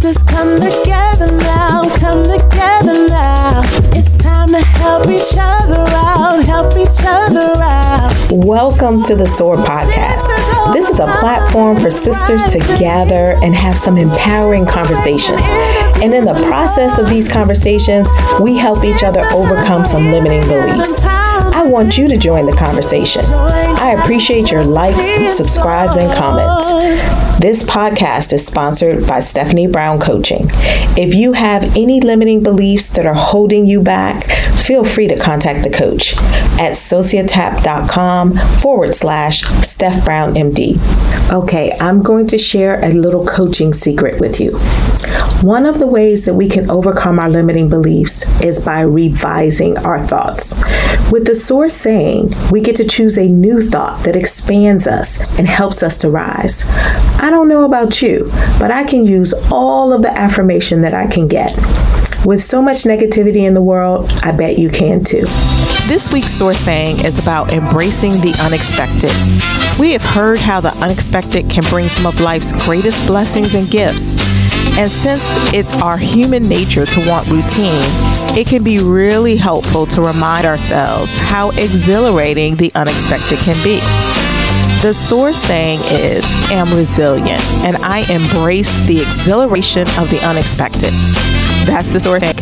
Sisters come together now, come together now. It's time to help each other out, help each other out. Welcome to the SOAR podcast. This is a platform for sisters to gather and have some empowering conversations. And in the process of these conversations, we help each other overcome some limiting beliefs. I want you to join the conversation. I appreciate your likes, subscribes, and comments. This podcast is sponsored by Stephanie Brown Coaching. If you have any limiting beliefs that are holding you back, feel free to contact the coach at societap.com forward slash Steph Brown MD. Okay, I'm going to share a little coaching secret with you. One of the ways that we can overcome our limiting beliefs is by revising our thoughts. With the SOAR saying, we get to choose a new thought that expands us and helps us to rise. I don't know about you, but I can use all of the affirmation that I can get. With so much negativity in the world, I bet you can too. This week's SOAR saying is about embracing the unexpected. We have heard how the unexpected can bring some of life's greatest blessings and gifts. And since it's our human nature to want routine, it can be really helpful to remind ourselves how exhilarating the unexpected can be. The SOAR saying is, "I am resilient, and I embrace the exhilaration of the unexpected. That's the SOAR saying.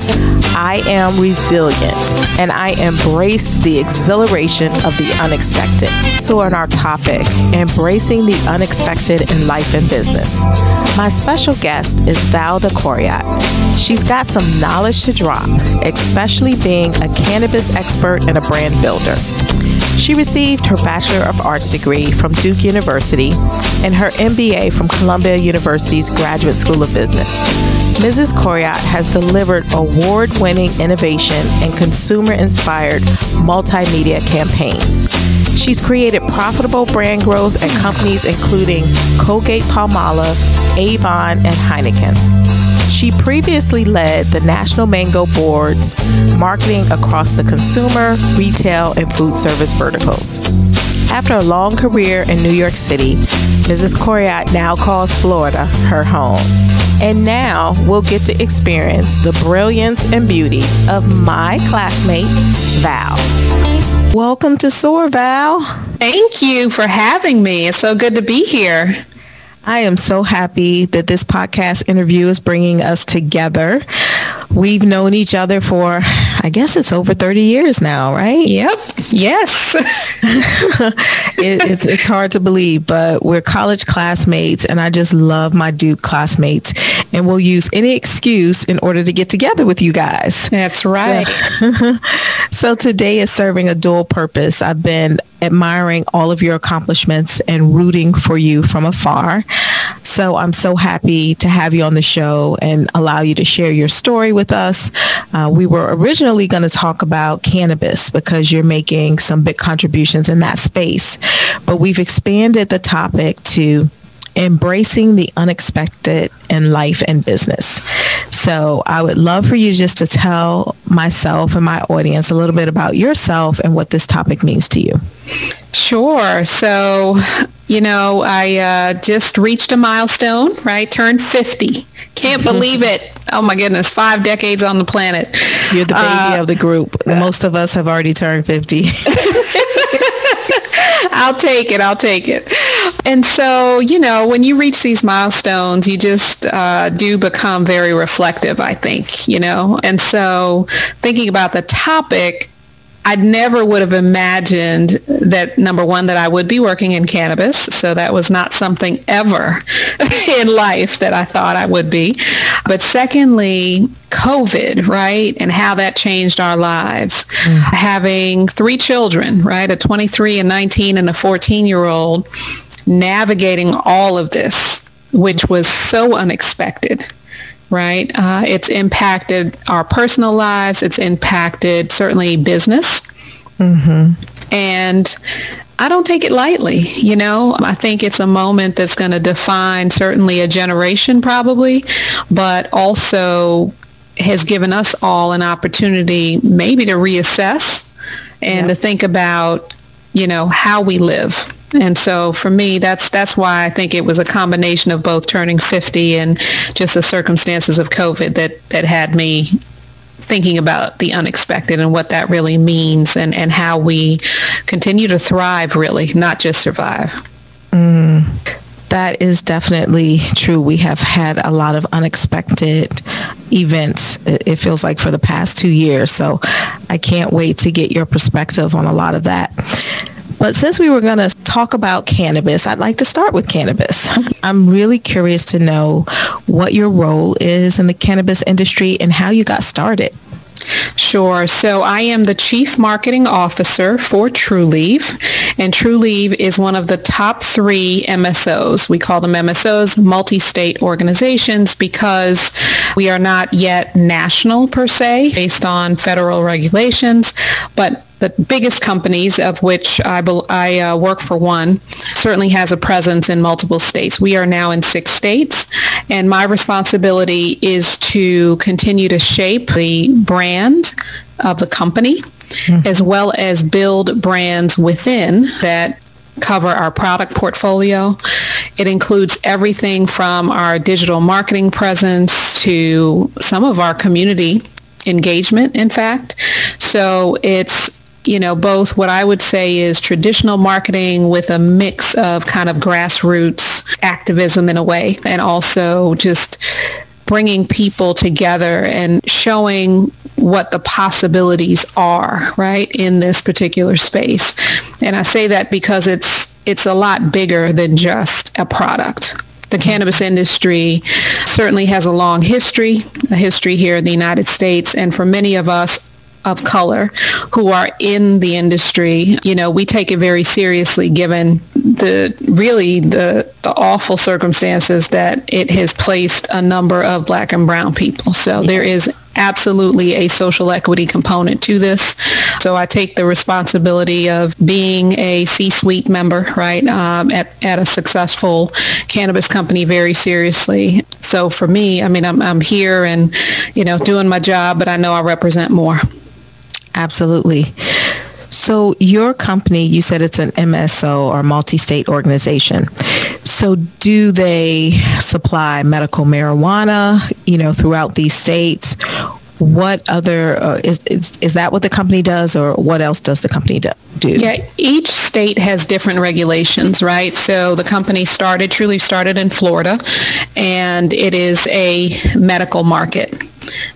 I am resilient, and I embrace the exhilaration of the unexpected. So, on our topic, embracing the unexpected in life and business, my special guest is Valda Coryat. She's got some knowledge to drop, especially being a cannabis expert and a brand builder. She received her Bachelor of Arts degree from Duke University and her MBA from Columbia University's Graduate School of Business. Mrs. Coryat has delivered award winning innovation and consumer inspired multimedia campaigns. She's created profitable brand growth at companies including Colgate Palmolive, Avon, and Heineken. She previously led the National Mango Board's marketing across the consumer, retail, and food service verticals. After a long career in New York City, Mrs. Coryat now calls Florida her home. And now we'll get to experience the brilliance and beauty of my classmate, Val. Welcome to SOAR, Val. Thank you for having me. It's so good to be here. I am so happy that this podcast interview is bringing us together. We've known each other for, I guess it's over 30 years now, right? Yep. Yes. it, it's, it's hard to believe, but we're college classmates and I just love my Duke classmates and we'll use any excuse in order to get together with you guys. That's right. So, so today is serving a dual purpose. I've been admiring all of your accomplishments and rooting for you from afar. So I'm so happy to have you on the show and allow you to share your story with us. Uh, we were originally going to talk about cannabis because you're making some big contributions in that space, but we've expanded the topic to embracing the unexpected in life and business. So I would love for you just to tell myself and my audience a little bit about yourself and what this topic means to you. Sure. So, you know, I uh, just reached a milestone, right? Turned 50. Can't believe it. Oh my goodness, five decades on the planet. You're the baby uh, of the group. Most of us have already turned 50. I'll take it. I'll take it. And so, you know, when you reach these milestones, you just uh, do become very reflective, I think, you know. And so thinking about the topic, I never would have imagined that number one, that I would be working in cannabis. So that was not something ever in life that I thought I would be. But secondly, COVID, right? And how that changed our lives. Mm. Having three children, right? A 23, a 19, and a 14 year old navigating all of this, which was so unexpected right? Uh, it's impacted our personal lives. It's impacted certainly business. Mm-hmm. And I don't take it lightly. You know, I think it's a moment that's going to define certainly a generation probably, but also has given us all an opportunity maybe to reassess and yep. to think about, you know, how we live And so for me, that's that's why I think it was a combination of both turning 50 and just the circumstances of COVID that that had me thinking about the unexpected and what that really means and, and how we continue to thrive really, not just survive. Mm, that is definitely true. We have had a lot of unexpected events, it feels like, for the past two years. So I can't wait to get your perspective on a lot of that. But since we were going to talk about cannabis, I'd like to start with cannabis. I'm really curious to know what your role is in the cannabis industry and how you got started. Sure. So I am the Chief Marketing Officer for Trulieve, and Trulieve is one of the top three MSOs. We call them MSOs, multi-state organizations, because we are not yet national per se, based on federal regulations, but the biggest companies, of which I, I uh, work for one, certainly has a presence in multiple states. We are now in six states, and my responsibility is to continue to shape the brand of the company, mm-hmm. as well as build brands within that cover our product portfolio. It includes everything from our digital marketing presence to some of our community engagement, in fact. So it's you know, both what I would say is traditional marketing with a mix of kind of grassroots activism in a way, and also just bringing people together and showing what the possibilities are, right, in this particular space. And I say that because it's it's a lot bigger than just a product. The cannabis industry certainly has a long history, a history here in the United States, and for many of us, of color who are in the industry, you know, we take it very seriously given the really the, the awful circumstances that it has placed a number of black and brown people. So there is absolutely a social equity component to this. So I take the responsibility of being a C-suite member, right, um, at, at a successful cannabis company very seriously. So for me, I mean, I'm, I'm here and, you know, doing my job, but I know I represent more. Absolutely. So your company, you said it's an MSO or multi-state organization. So do they supply medical marijuana, you know, throughout these states? What other uh, is, is is that what the company does, or what else does the company do? Yeah, each state has different regulations, right? So the company started, truly started in Florida, and it is a medical market.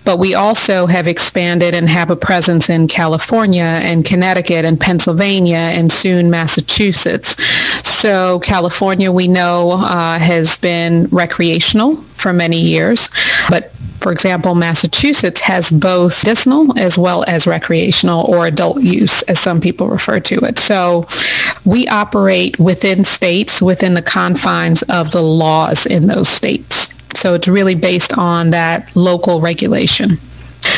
But we also have expanded and have a presence in California and Connecticut and Pennsylvania and soon Massachusetts. So California, we know, uh, has been recreational for many years, but for example, Massachusetts has both medicinal as well as recreational or adult use, as some people refer to it. So we operate within states, within the confines of the laws in those states. So it's really based on that local regulation.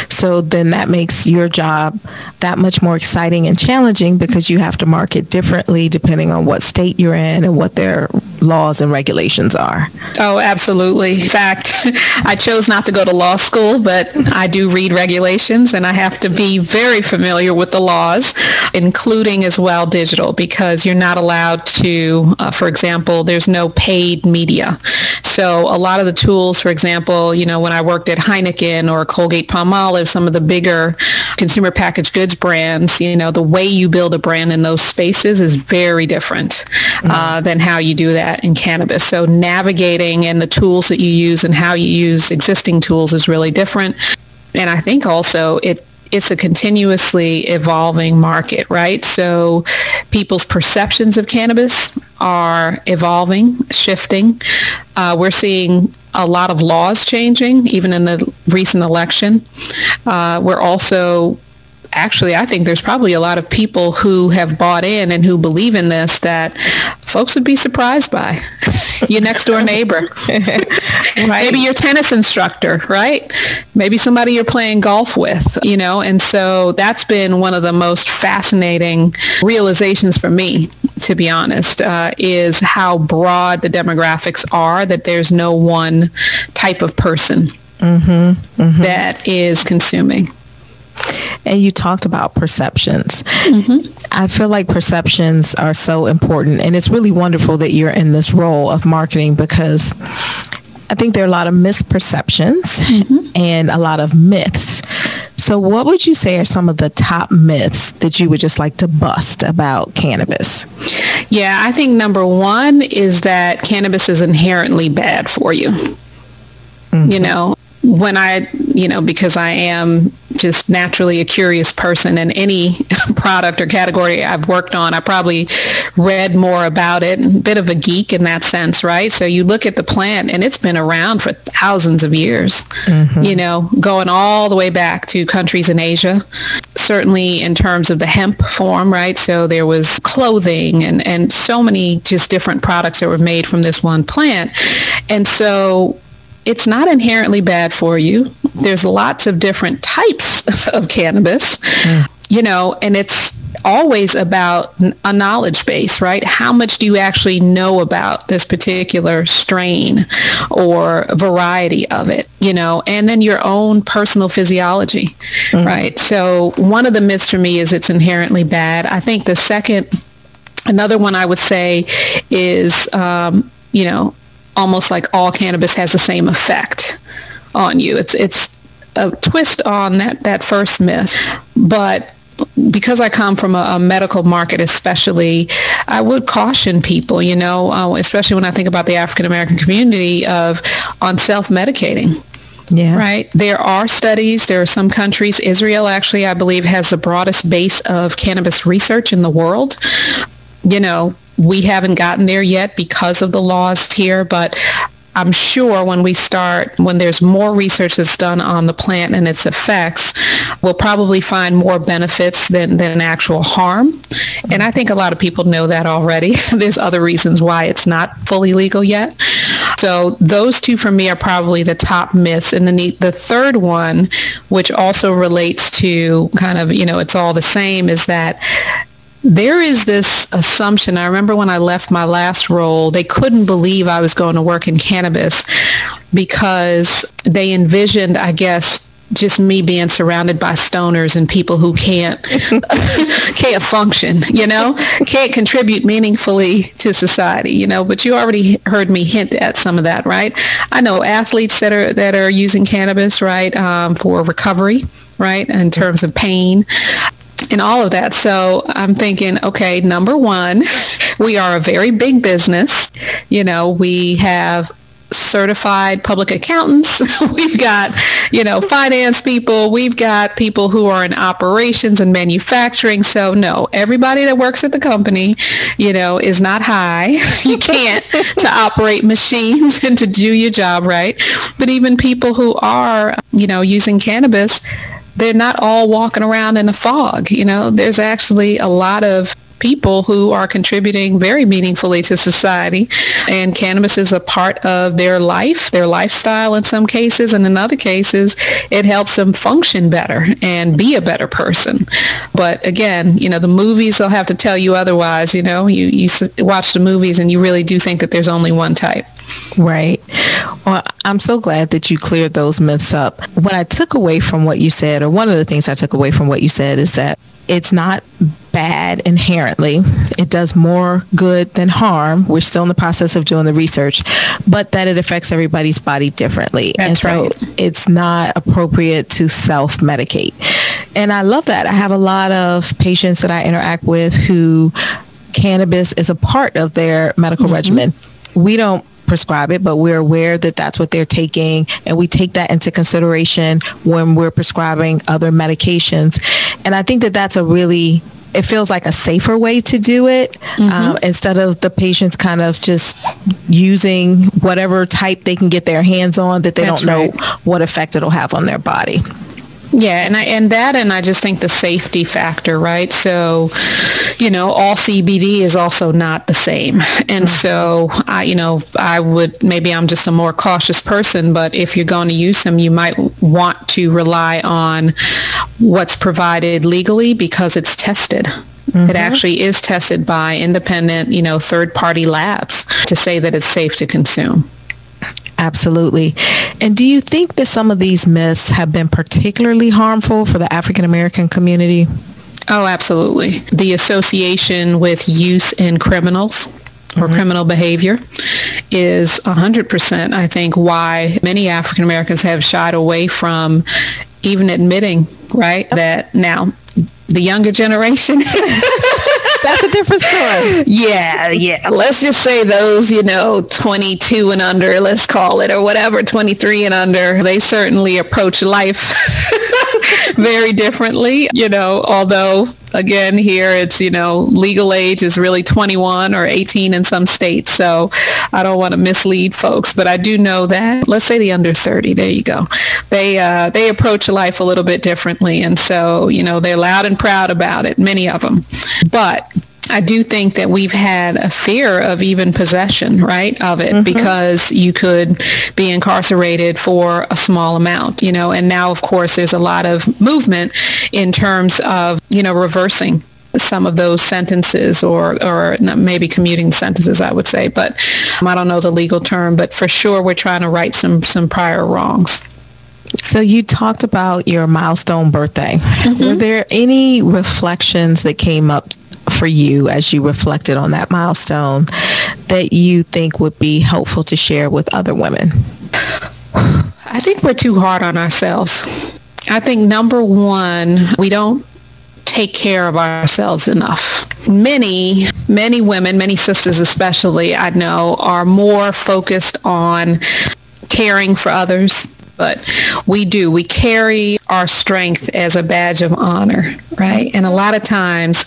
So then that makes your job that much more exciting and challenging because you have to market differently depending on what state you're in and what their laws and regulations are. Oh, absolutely. In fact, I chose not to go to law school, but I do read regulations and I have to be very familiar with the laws, including as well digital, because you're not allowed to, uh, for example, there's no paid media. So a lot of the tools, for example, you know, when I worked at Heineken or Colgate Palmolive, some of the bigger consumer packaged goods brands, you know, the way you build a brand in those spaces is very different uh, mm-hmm. than how you do that that in cannabis. So navigating and the tools that you use and how you use existing tools is really different. And I think also it it's a continuously evolving market, right? So people's perceptions of cannabis are evolving, shifting. Uh, we're seeing a lot of laws changing, even in the recent election. Uh, we're also actually, I think there's probably a lot of people who have bought in and who believe in this that folks would be surprised by. your next door neighbor. right. Maybe your tennis instructor, right? Maybe somebody you're playing golf with, you know, and so that's been one of the most fascinating realizations for me, to be honest, uh, is how broad the demographics are, that there's no one type of person mm-hmm, mm-hmm. That is consuming. And you talked about perceptions. Mm-hmm. I feel like perceptions are so important. And it's really wonderful that you're in this role of marketing because I think there are a lot of misperceptions mm-hmm. and a lot of myths. So what would you say are some of the top myths that you would just like to bust about cannabis? Yeah, I think number one is that cannabis is inherently bad for you. Mm-hmm. You know, when I, you know, because I am just naturally a curious person and any product or category I've worked on, I probably read more about it, a bit of a geek in that sense, right? So you look at the plant and it's been around for thousands of years, mm-hmm. you know, going all the way back to countries in Asia, certainly in terms of the hemp form, right? So there was clothing and, and so many just different products that were made from this one plant. And so it's not inherently bad for you. There's lots of different types of cannabis, mm. you know, and it's always about a knowledge base, right? How much do you actually know about this particular strain or variety of it, you know, and then your own personal physiology, mm. right? So one of the myths for me is it's inherently bad. I think the second, another one I would say is, um, you know, almost like all cannabis has the same effect on you. It's it's a twist on that that first myth, but because I come from a, a, medical market, especially, I would caution people, you know, uh, especially when I think about the African American community of on self-medicating. Yeah. Right. There are studies. There are some countries. Israel actually, I believe, has the broadest base of cannabis research in the world. You know, we haven't gotten there yet because of the laws here, but I'm sure when we start, when there's more research that's done on the plant and its effects, we'll probably find more benefits than, than actual harm. And I think a lot of people know that already. there's other reasons why it's not fully legal yet. So those two for me are probably the top myths. And then the, the third one, which also relates to kind of, you know, it's all the same, is that there is this assumption. I remember when I left my last role, they couldn't believe I was going to work in cannabis because they envisioned, I guess, just me being surrounded by stoners and people who can't can't function, you know, can't contribute meaningfully to society, you know. But you already heard me hint at some of that, right? I know athletes that are that are using cannabis, right, um, for recovery, right, in terms of pain and all of that. So I'm thinking, okay, number one, we are a very big business. You know, we have certified public accountants. we've got, you know, finance people. We've got people who are in operations and manufacturing. So no, everybody that works at the company, you know, is not high. you can't to operate machines and to do your job right. But even people who are, you know, using cannabis, they're not all walking around in a fog. You know, there's actually a lot of people who are contributing very meaningfully to society. And cannabis is a part of their life, their lifestyle in some cases. And in other cases, it helps them function better and be a better person. But again, you know, the movies will have to tell you otherwise. You know, you, you watch the movies and you really do think that there's only one type. Right. Well, I'm so glad that you cleared those myths up. What I took away from what you said, or one of the things I took away from what you said is that it's not bad inherently. It does more good than harm. We're still in the process of doing the research, but that it affects everybody's body differently. That's and so right. it's not appropriate to self-medicate. And I love that. I have a lot of patients that I interact with who cannabis is a part of their medical mm-hmm. regimen. We don't prescribe it, but we're aware that that's what they're taking. And we take that into consideration when we're prescribing other medications. And I think that that's a really it feels like a safer way to do it mm-hmm. um, instead of the patients kind of just using whatever type they can get their hands on that they That's don't know right. what effect it'll have on their body. Yeah, and I and that and I just think the safety factor, right? So, you know, all CBD is also not the same. And so I, you know, I would maybe I'm just a more cautious person, but if you're going to use them, you might want to rely on what's provided legally because it's tested. Mm-hmm. It actually is tested by independent, you know, third-party labs to say that it's safe to consume. Absolutely. And do you think that some of these myths have been particularly harmful for the African American community? Oh, absolutely. The association with use and criminals or mm-hmm. criminal behavior is 100%, I think, why many African Americans have shied away from even admitting, right, that now the younger generation That's a different story. Yeah, yeah. Let's just say those, you know, 22 and under, let's call it, or whatever, 23 and under, they certainly approach life very differently, you know, although again here it's you know legal age is really 21 or 18 in some states so i don't want to mislead folks but i do know that let's say the under 30 there you go. They uh, they approach life a little bit differently and so you know they're loud and proud about it many of them but I do think that we've had a fear of even possession, right, of it mm-hmm. because you could be incarcerated for a small amount, you know, and now of course there's a lot of movement in terms of, you know, reversing some of those sentences or or maybe commuting sentences I would say but I don't know the legal term but for sure we're trying to right some some prior wrongs. So you talked about your milestone birthday. Mm-hmm. Were there any reflections that came up for you as you reflected on that milestone that you think would be helpful to share with other women? I think we're too hard on ourselves. I think number one, we don't take care of ourselves enough. Many, many women, many sisters especially, I know, are more focused on caring for others, but we do. We carry our strength as a badge of honor, right? And a lot of times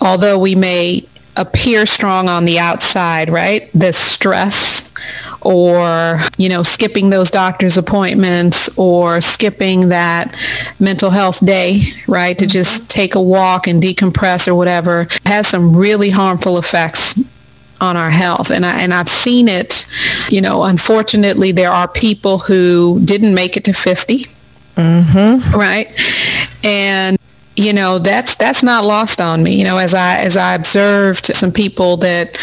although we may appear strong on the outside, right? The stress or, you know, skipping those doctor's appointments or skipping that mental health day, right? To just take a walk and decompress or whatever has some really harmful effects on our health. And, I, and I've seen it, you know, unfortunately, there are people who didn't make it to 50. Mm-hmm. Right. And you know that's that's not lost on me. You know as i as i observed some people that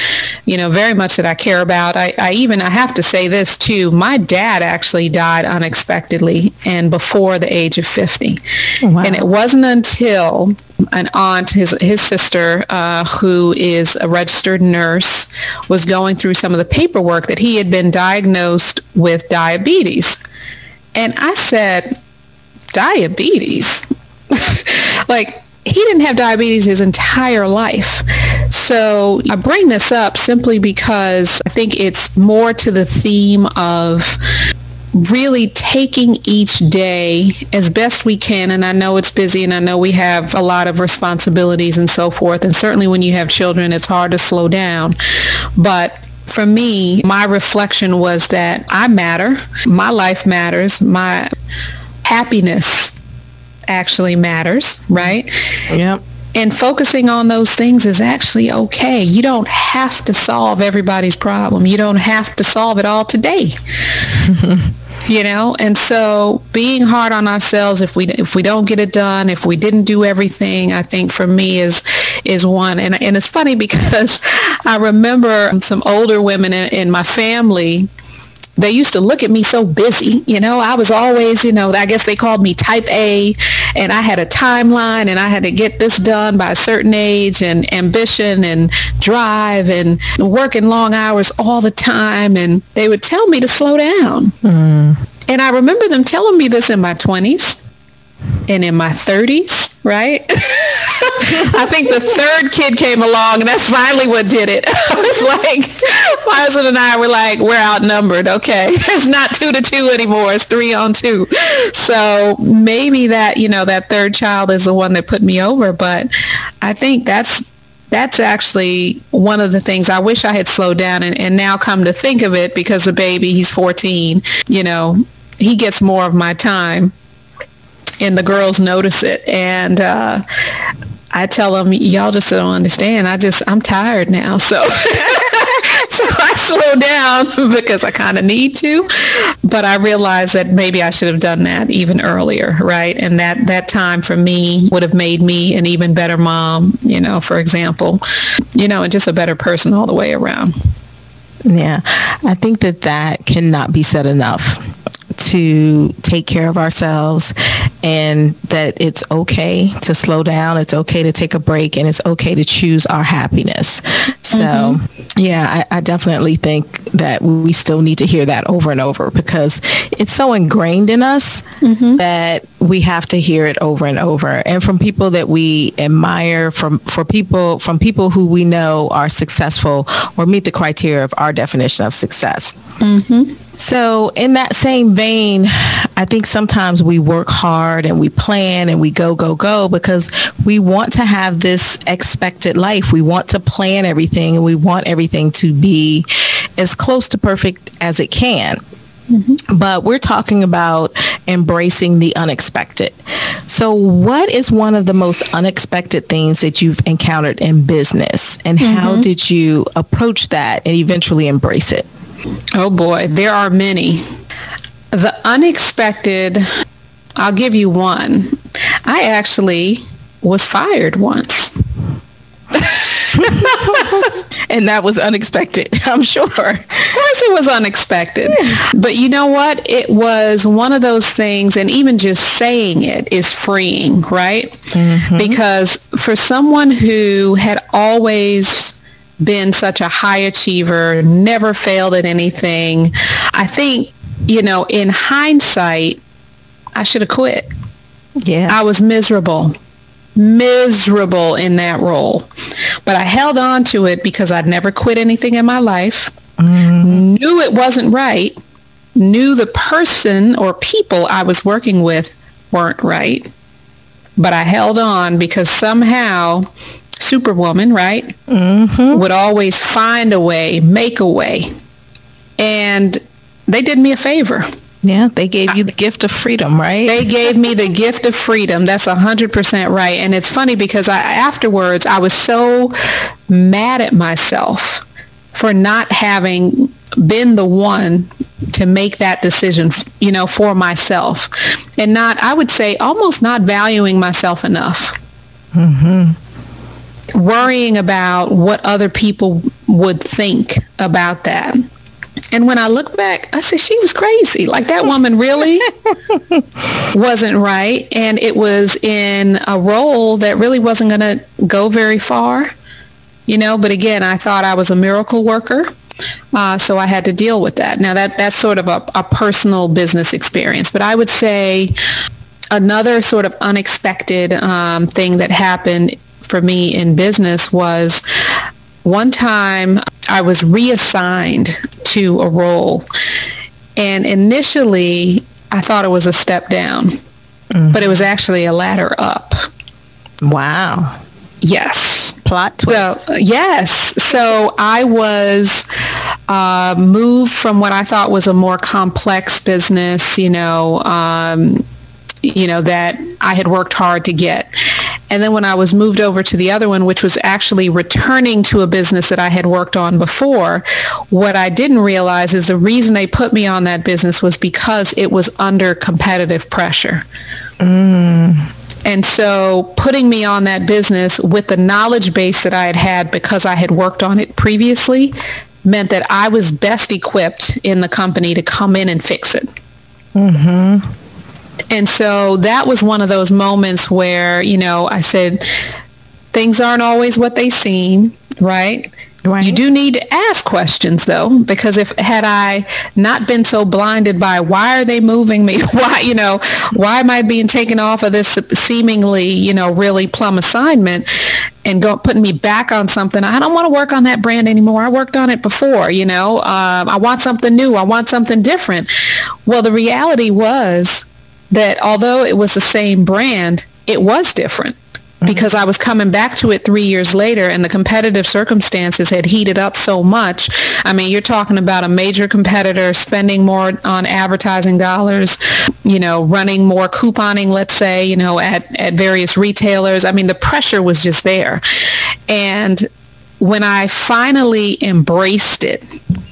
you know very much that i care about i, I even i have to say this too my dad actually died unexpectedly and before the age of 50 wow. and it wasn't until an aunt his his sister uh, who is a registered nurse was going through some of the paperwork that he had been diagnosed with diabetes. And i said diabetes like he didn't have diabetes his entire life. So I bring this up simply because I think it's more to the theme of really taking each day as best we can. And I know it's busy and I know we have a lot of responsibilities and so forth. And certainly when you have children, it's hard to slow down. But for me, my reflection was that I matter. My life matters. My happiness actually matters, right? Yep. And focusing on those things is actually okay. You don't have to solve everybody's problem. You don't have to solve it all today. you know and so being hard on ourselves if we if we don't get it done if we didn't do everything i think for me is is one and and it's funny because i remember some older women in, in my family they used to look at me so busy. You know, I was always, you know, I guess they called me type A and I had a timeline and I had to get this done by a certain age and ambition and drive and working long hours all the time. And they would tell me to slow down. Mm. And I remember them telling me this in my 20s and in my 30s, right? I think the third kid came along and that's finally what did it. I was like, my husband and I were like, we're outnumbered. Okay. It's not two to two anymore. It's three on two. So maybe that, you know, that third child is the one that put me over. But I think that's that's actually one of the things I wish I had slowed down and, and now come to think of it because the baby, he's 14, you know, he gets more of my time and the girls notice it. And uh, I tell them, y'all just don't understand. I just, I'm tired now. So, so I slow down because I kind of need to. But I realize that maybe I should have done that even earlier, right? And that, that time for me would have made me an even better mom, you know, for example, you know, and just a better person all the way around. Yeah, I think that that cannot be said enough to take care of ourselves and that it's okay to slow down. It's okay to take a break and it's okay to choose our happiness. So mm-hmm. yeah, I, I, definitely think that we still need to hear that over and over because it's so ingrained in us mm-hmm. that we have to hear it over and over. And from people that we admire, from for people from people who we know are successful or meet the criteria of our definition of success. Mm-hmm. So in that same vein, I think sometimes we work hard and we plan and we go, go, go because we want to have this expected life. We want to plan everything and we want everything to be as close to perfect as it can. Mm-hmm. But we're talking about embracing the unexpected. So what is one of the most unexpected things that you've encountered in business and mm-hmm. how did you approach that and eventually embrace it? Oh boy, there are many. The unexpected, I'll give you one. I actually was fired once. and that was unexpected, I'm sure. Of course it was unexpected. But you know what? It was one of those things, and even just saying it is freeing, right? Mm-hmm. Because for someone who had always been such a high achiever, never failed at anything. I think, you know, in hindsight, I should have quit. Yeah. I was miserable, miserable in that role. But I held on to it because I'd never quit anything in my life, mm. knew it wasn't right, knew the person or people I was working with weren't right. But I held on because somehow superwoman, right? Mm-hmm. Would always find a way, make a way. And they did me a favor. Yeah, they gave you the gift of freedom, right? They gave me the gift of freedom. That's 100% right. And it's funny because I, afterwards, I was so mad at myself for not having been the one to make that decision, you know, for myself and not, I would say, almost not valuing myself enough. Mm-hmm worrying about what other people would think about that. And when I look back, I said, she was crazy. Like that woman really wasn't right. And it was in a role that really wasn't going to go very far, you know, but again, I thought I was a miracle worker. Uh, so I had to deal with that. Now that that's sort of a, a personal business experience, but I would say another sort of unexpected um, thing that happened for me in business was one time I was reassigned to a role. And initially, I thought it was a step down, mm-hmm. but it was actually a ladder up. Wow. Yes. Plot twist. So, yes. So I was uh, moved from what I thought was a more complex business, you know, um, you know, that I had worked hard to get. And then when I was moved over to the other one, which was actually returning to a business that I had worked on before, what I didn't realize is the reason they put me on that business was because it was under competitive pressure. Mm. And so putting me on that business with the knowledge base that I had had because I had worked on it previously meant that I was best equipped in the company to come in and fix it. Mm-hmm. And so that was one of those moments where, you know, I said, things aren't always what they seem, right? Right. You do need to ask questions though, because if had I not been so blinded by why are they moving me? Why, you know, why am I being taken off of this seemingly, you know, really plum assignment and go, putting me back on something? I don't want to work on that brand anymore. I worked on it before, you know, um, I want something new. I want something different. Well, the reality was that although it was the same brand, it was different mm-hmm. because I was coming back to it three years later and the competitive circumstances had heated up so much. I mean, you're talking about a major competitor spending more on advertising dollars, you know, running more couponing, let's say, you know, at, at various retailers. I mean, the pressure was just there. And when I finally embraced it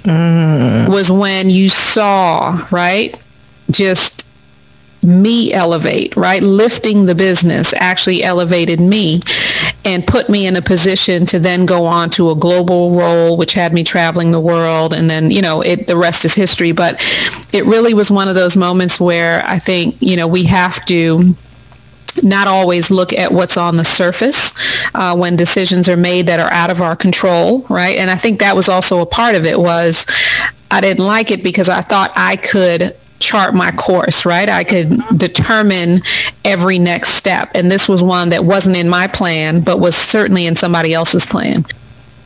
mm. was when you saw, right, just me elevate, right? Lifting the business actually elevated me. and put me in a position to then go on to a global role, which had me traveling the world. And then, you know, it, the rest is history. But it really was one of those moments where I think, you know, we have to not always look at what's on the surface uh, when decisions are made that are out of our control, right? And I think that was also a part of it was I didn't like it because I thought I could chart my course, right? I could determine every next step. And this was one that wasn't in my plan, but was certainly in somebody else's plan.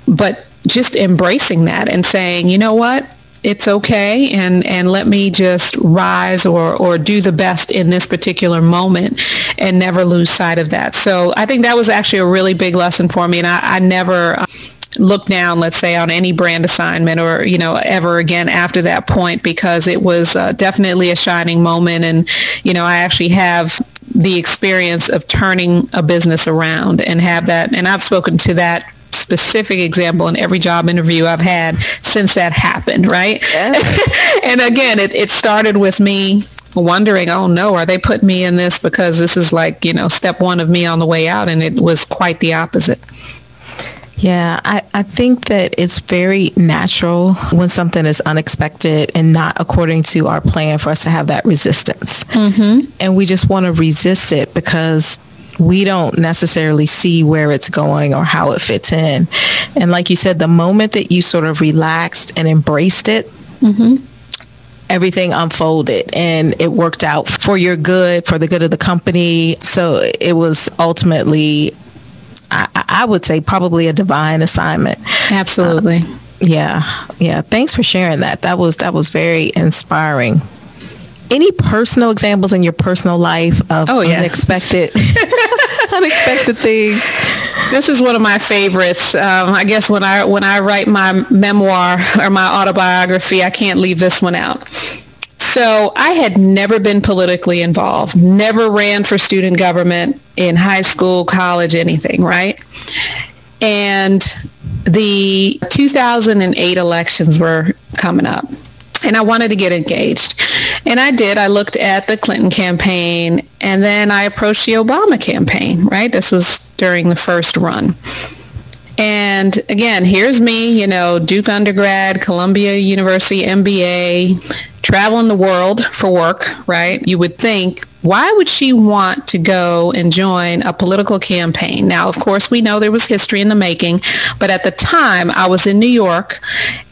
But just embracing that and saying, you know what? It's okay and, and let me just rise or, or do the best in this particular moment and never lose sight of that. So I think that was actually a really big lesson for me. And I, I never um, look down, let's say, on any brand assignment or, you know, ever again after that point because it was uh, definitely a shining moment. And, you know, I actually have the experience of turning a business around and have that. And I've spoken to that specific example in every job interview I've had since that happened, right? Yeah. and again, it, it started with me wondering, oh no, are they putting me in this because this is like, you know, step one of me on the way out? And it was quite the opposite. Yeah, I, I think that it's very natural when something is unexpected and not according to our plan for us to have that resistance. Mm-hmm. And we just want to resist it because we don't necessarily see where it's going or how it fits in. And like you said, the moment that you sort of relaxed and embraced it, mm-hmm. everything unfolded and it worked out for your good, for the good of the company. So it was ultimately I, I would say probably a divine assignment. Absolutely. Uh, yeah, yeah. Thanks for sharing that. That was that was very inspiring. Any personal examples in your personal life of oh, yeah. unexpected unexpected things? This is one of my favorites. Um, I guess when I when I write my memoir or my autobiography, I can't leave this one out. So I had never been politically involved, never ran for student government in high school, college, anything, right? And the 2008 elections were coming up and I wanted to get engaged. And I did. I looked at the Clinton campaign and then I approached the Obama campaign, right? This was during the first run. And again, here's me, you know, Duke undergrad, Columbia University MBA, traveling the world for work, right? You would think, why would she want to go and join a political campaign? Now, of course, we know there was history in the making, but at the time I was in New York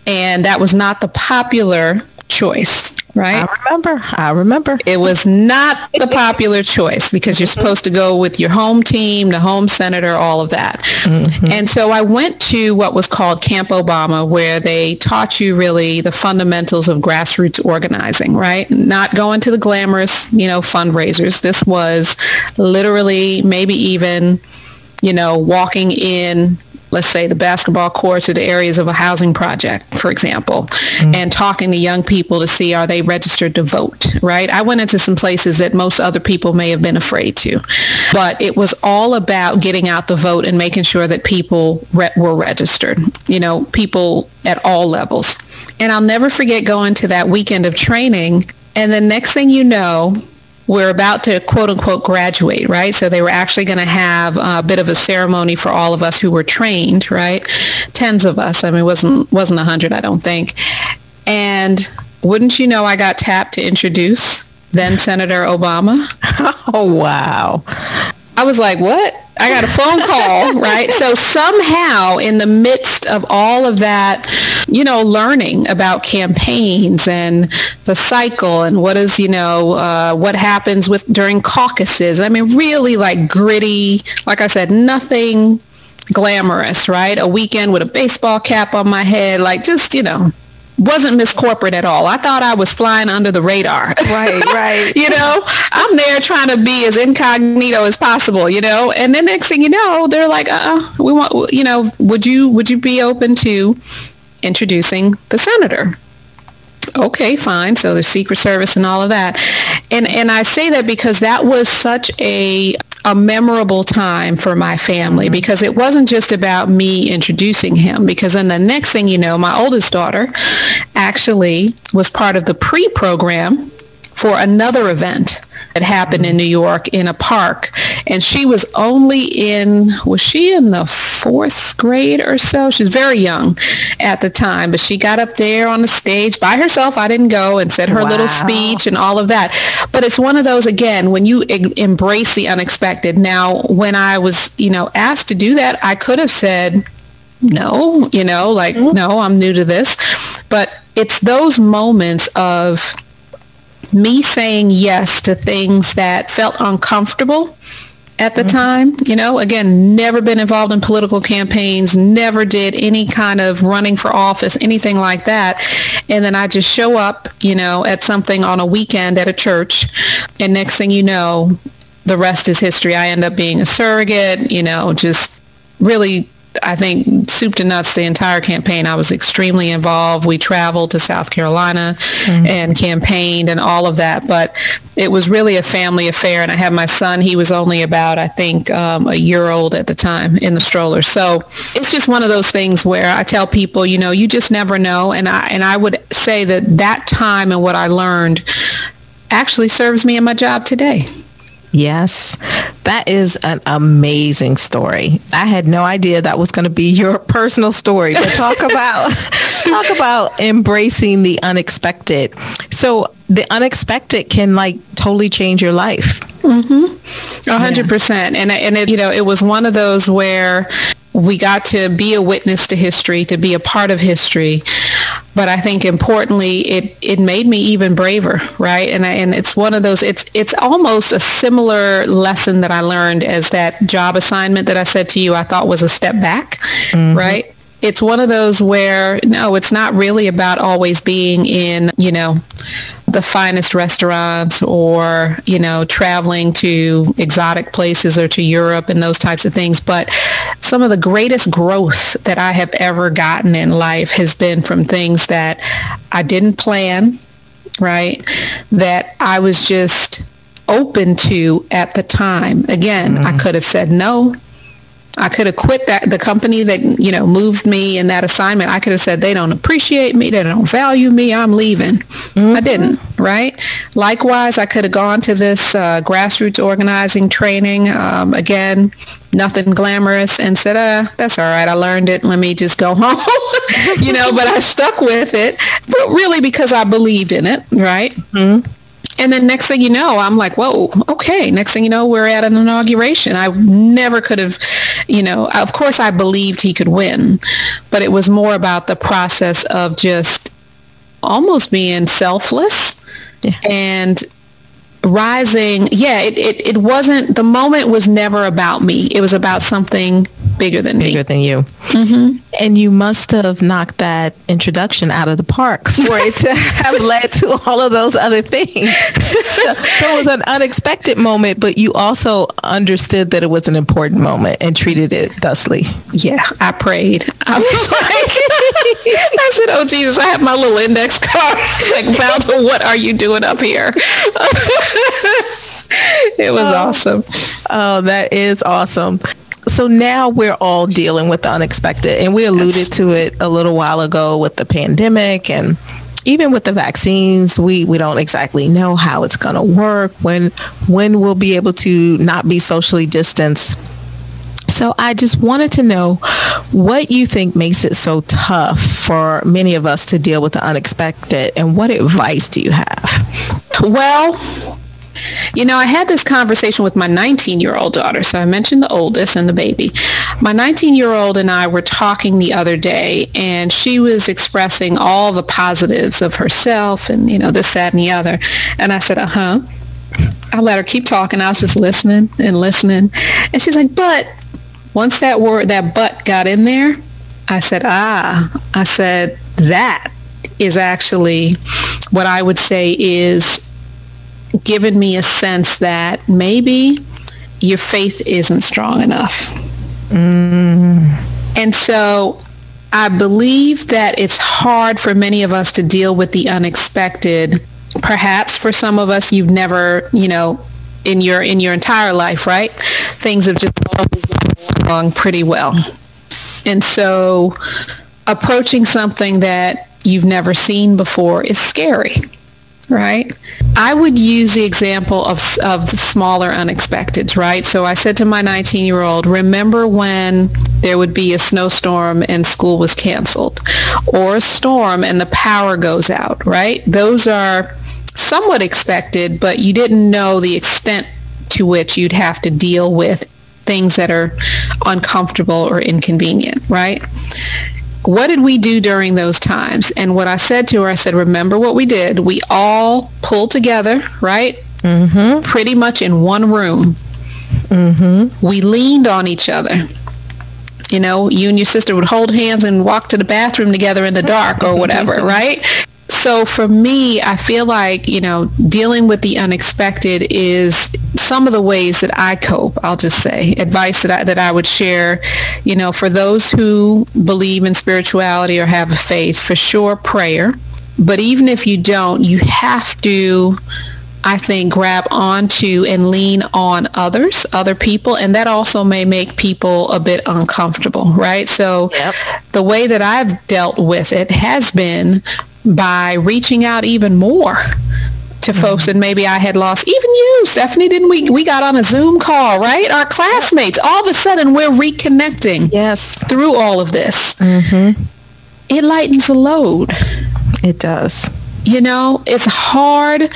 and that was not the popular choice right? I remember. I remember. It was not the popular choice because you're supposed to go with your home team, the home senator, all of that. Mm-hmm. And so I went to what was called Camp Obama, where they taught you really the fundamentals of grassroots organizing, right? Not going to the glamorous, you know, fundraisers. This was literally maybe even you know, walking in let's say the basketball courts or the areas of a housing project, for example, mm-hmm. and talking to young people to see are they registered to vote, right? I went into some places that most other people may have been afraid to, but it was all about getting out the vote and making sure that people re- were registered, you know, people at all levels. And I'll never forget going to that weekend of training. And the next thing you know, we're about to quote unquote graduate, right? So they were actually going to have a bit of a ceremony for all of us who were trained, right? Tens of us. I mean, it wasn't wasn't a hundred, I don't think. And wouldn't you know, I got tapped to introduce then Senator Obama. Oh wow! I was like, what? I got a phone call, right? So somehow in the midst of all of that, you know, learning about campaigns and the cycle and what is, you know, uh, what happens with during caucuses. I mean, really like gritty, like I said, nothing glamorous, right? A weekend with a baseball cap on my head, like just, you know, wasn't Miss Corporate at all. I thought I was flying under the radar. Right, right. you know, I'm there trying to be as incognito as possible, you know, and then next thing you know, they're like, uh, we want, you know, would you, would you be open to introducing the senator? okay, fine. So the Secret Service and all of that. And and I say that because that was such a a memorable time for my family because it wasn't just about me introducing him because then the next thing you know, my oldest daughter actually was part of the pre-program for another event that happened in New York in a park. And she was only in, was she in the fourth grade or so? She was very young at the time, but she got up there on the stage by herself. I didn't go and said her wow. little speech and all of that. But it's one of those, again, when you e- embrace the unexpected. Now, when I was, you know, asked to do that, I could have said, no, you know, like, mm-hmm. no, I'm new to this. But it's those moments of me saying yes to things that felt uncomfortable at the mm-hmm. time. You know, again, never been involved in political campaigns, never did any kind of running for office, anything like that. And then I just show up, you know, at something on a weekend at a church. And next thing you know, the rest is history. I end up being a surrogate, you know, just really I think soup to nuts the entire campaign. I was extremely involved. We traveled to South Carolina mm-hmm. and campaigned and all of that. But it was really a family affair. And I had my son. He was only about, I think, um, a year old at the time in the stroller. So it's just one of those things where I tell people, you know, you just never know. And I and I would say that that time and what I learned actually serves me in my job today. Yes, that is an amazing story. I had no idea that was going to be your personal story. But talk about talk about embracing the unexpected. So the unexpected can like totally change your life. Mm-hmm. A hundred percent. And and it, you know, it was one of those where we got to be a witness to history, to be a part of history. But I think importantly, it, it made me even braver, right? And I, and it's one of those, it's, it's almost a similar lesson that I learned as that job assignment that I said to you, I thought was a step back, mm-hmm. right? It's one of those where, no, it's not really about always being in, you know, the finest restaurants or, you know, traveling to exotic places or to Europe and those types of things. But some of the greatest growth that I have ever gotten in life has been from things that I didn't plan, right? That I was just open to at the time. Again, mm. I could have said no I could have quit that the company that you know moved me in that assignment. I could have said they don't appreciate me, they don't value me. I'm leaving. Mm-hmm. I didn't. Right. Likewise, I could have gone to this uh, grassroots organizing training. Um, again, nothing glamorous, and said, "Uh, that's all right. I learned it. Let me just go home." you know, but I stuck with it, but really because I believed in it. Right. Mm-hmm. And then next thing you know, I'm like, whoa, okay. Next thing you know, we're at an inauguration. I never could have, you know, of course I believed he could win, but it was more about the process of just almost being selfless yeah. and rising. Yeah, it, it, it wasn't, the moment was never about me. It was about something bigger than me. bigger me. than you. Mm-hmm. And you must have knocked that introduction out of the park for it to have led to all of those other things. so, so it was an unexpected moment, but you also understood that it was an important moment and treated it thusly. Yeah, I prayed. I was like, I said, oh Jesus, I have my little index card. She's like, Valda, what are you doing up here? it was oh, awesome. Oh, that is awesome so now we're all dealing with the unexpected. And we alluded to it a little while ago with the pandemic and even with the vaccines. We, we don't exactly know how it's going to work when when we'll be able to not be socially distanced. So I just wanted to know what you think makes it so tough for many of us to deal with the unexpected and what advice do you have? Well, you know, I had this conversation with my 19-year-old daughter. So I mentioned the oldest and the baby. My 19-year-old and I were talking the other day, and she was expressing all the positives of herself and, you know, this, that, and the other. And I said, uh-huh. I let her keep talking. I was just listening and listening. And she's like, but once that word, that but got in there, I said, ah, I said, that is actually what I would say is given me a sense that maybe your faith isn't strong enough. Mm. And so I believe that it's hard for many of us to deal with the unexpected. Perhaps for some of us, you've never, you know, in your in your entire life, right? Things have just gone along pretty well. And so approaching something that you've never seen before is scary right? I would use the example of, of the smaller unexpecteds, right? So I said to my 19-year-old, remember when there would be a snowstorm and school was canceled or a storm and the power goes out, right? Those are somewhat expected, but you didn't know the extent to which you'd have to deal with things that are uncomfortable or inconvenient, right? What did we do during those times? And what I said to her, I said, remember what we did. We all pulled together, right? Mm-hmm. Pretty much in one room. Mm-hmm. We leaned on each other. You know, you and your sister would hold hands and walk to the bathroom together in the dark or whatever, right? So for me, I feel like, you know, dealing with the unexpected is some of the ways that I cope, I'll just say, advice that I, that I would share, you know, for those who believe in spirituality or have a faith, for sure prayer. But even if you don't, you have to, I think, grab onto and lean on others, other people, and that also may make people a bit uncomfortable, right? So yep. the way that I've dealt with it has been by reaching out even more to mm-hmm. folks that maybe I had lost. Even you, Stephanie, didn't we? We got on a Zoom call, right? Our classmates. All of a sudden, we're reconnecting. Yes. Through all of this, mm-hmm. it lightens the load. It does. You know, it's hard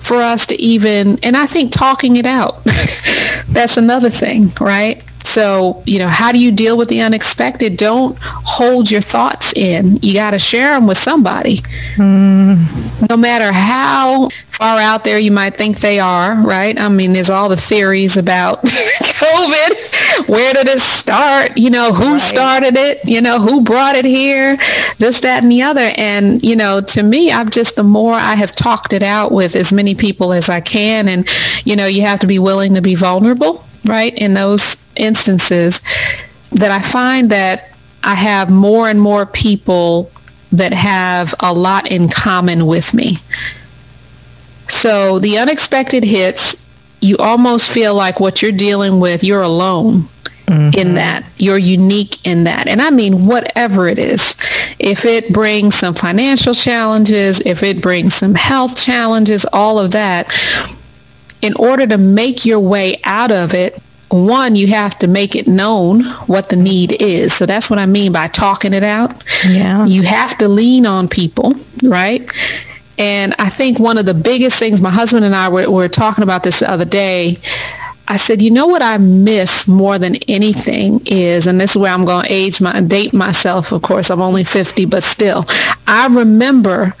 for us to even, and I think talking it out, that's another thing, right? So, you know, how do you deal with the unexpected? Don't hold your thoughts in. You got to share them with somebody. Mm. No matter how far out there you might think they are, right? I mean, there's all the theories about COVID. Where did it start? You know, who right. started it? You know, who brought it here? This, that, and the other. And, you know, to me, I've just, the more I have talked it out with as many people as I can. And, you know, you have to be willing to be vulnerable right, in those instances, that I find that I have more and more people that have a lot in common with me. So the unexpected hits, you almost feel like what you're dealing with, you're alone mm-hmm. in that. You're unique in that. And I mean, whatever it is. If it brings some financial challenges, if it brings some health challenges, all of that, in order to make your way out of it, one, you have to make it known what the need is. So that's what I mean by talking it out. Yeah. You have to lean on people, right? And I think one of the biggest things, my husband and I were, were talking about this the other day. I said, you know what I miss more than anything is, and this is where I'm going to age my, date myself. Of course, I'm only 50, but still, I remember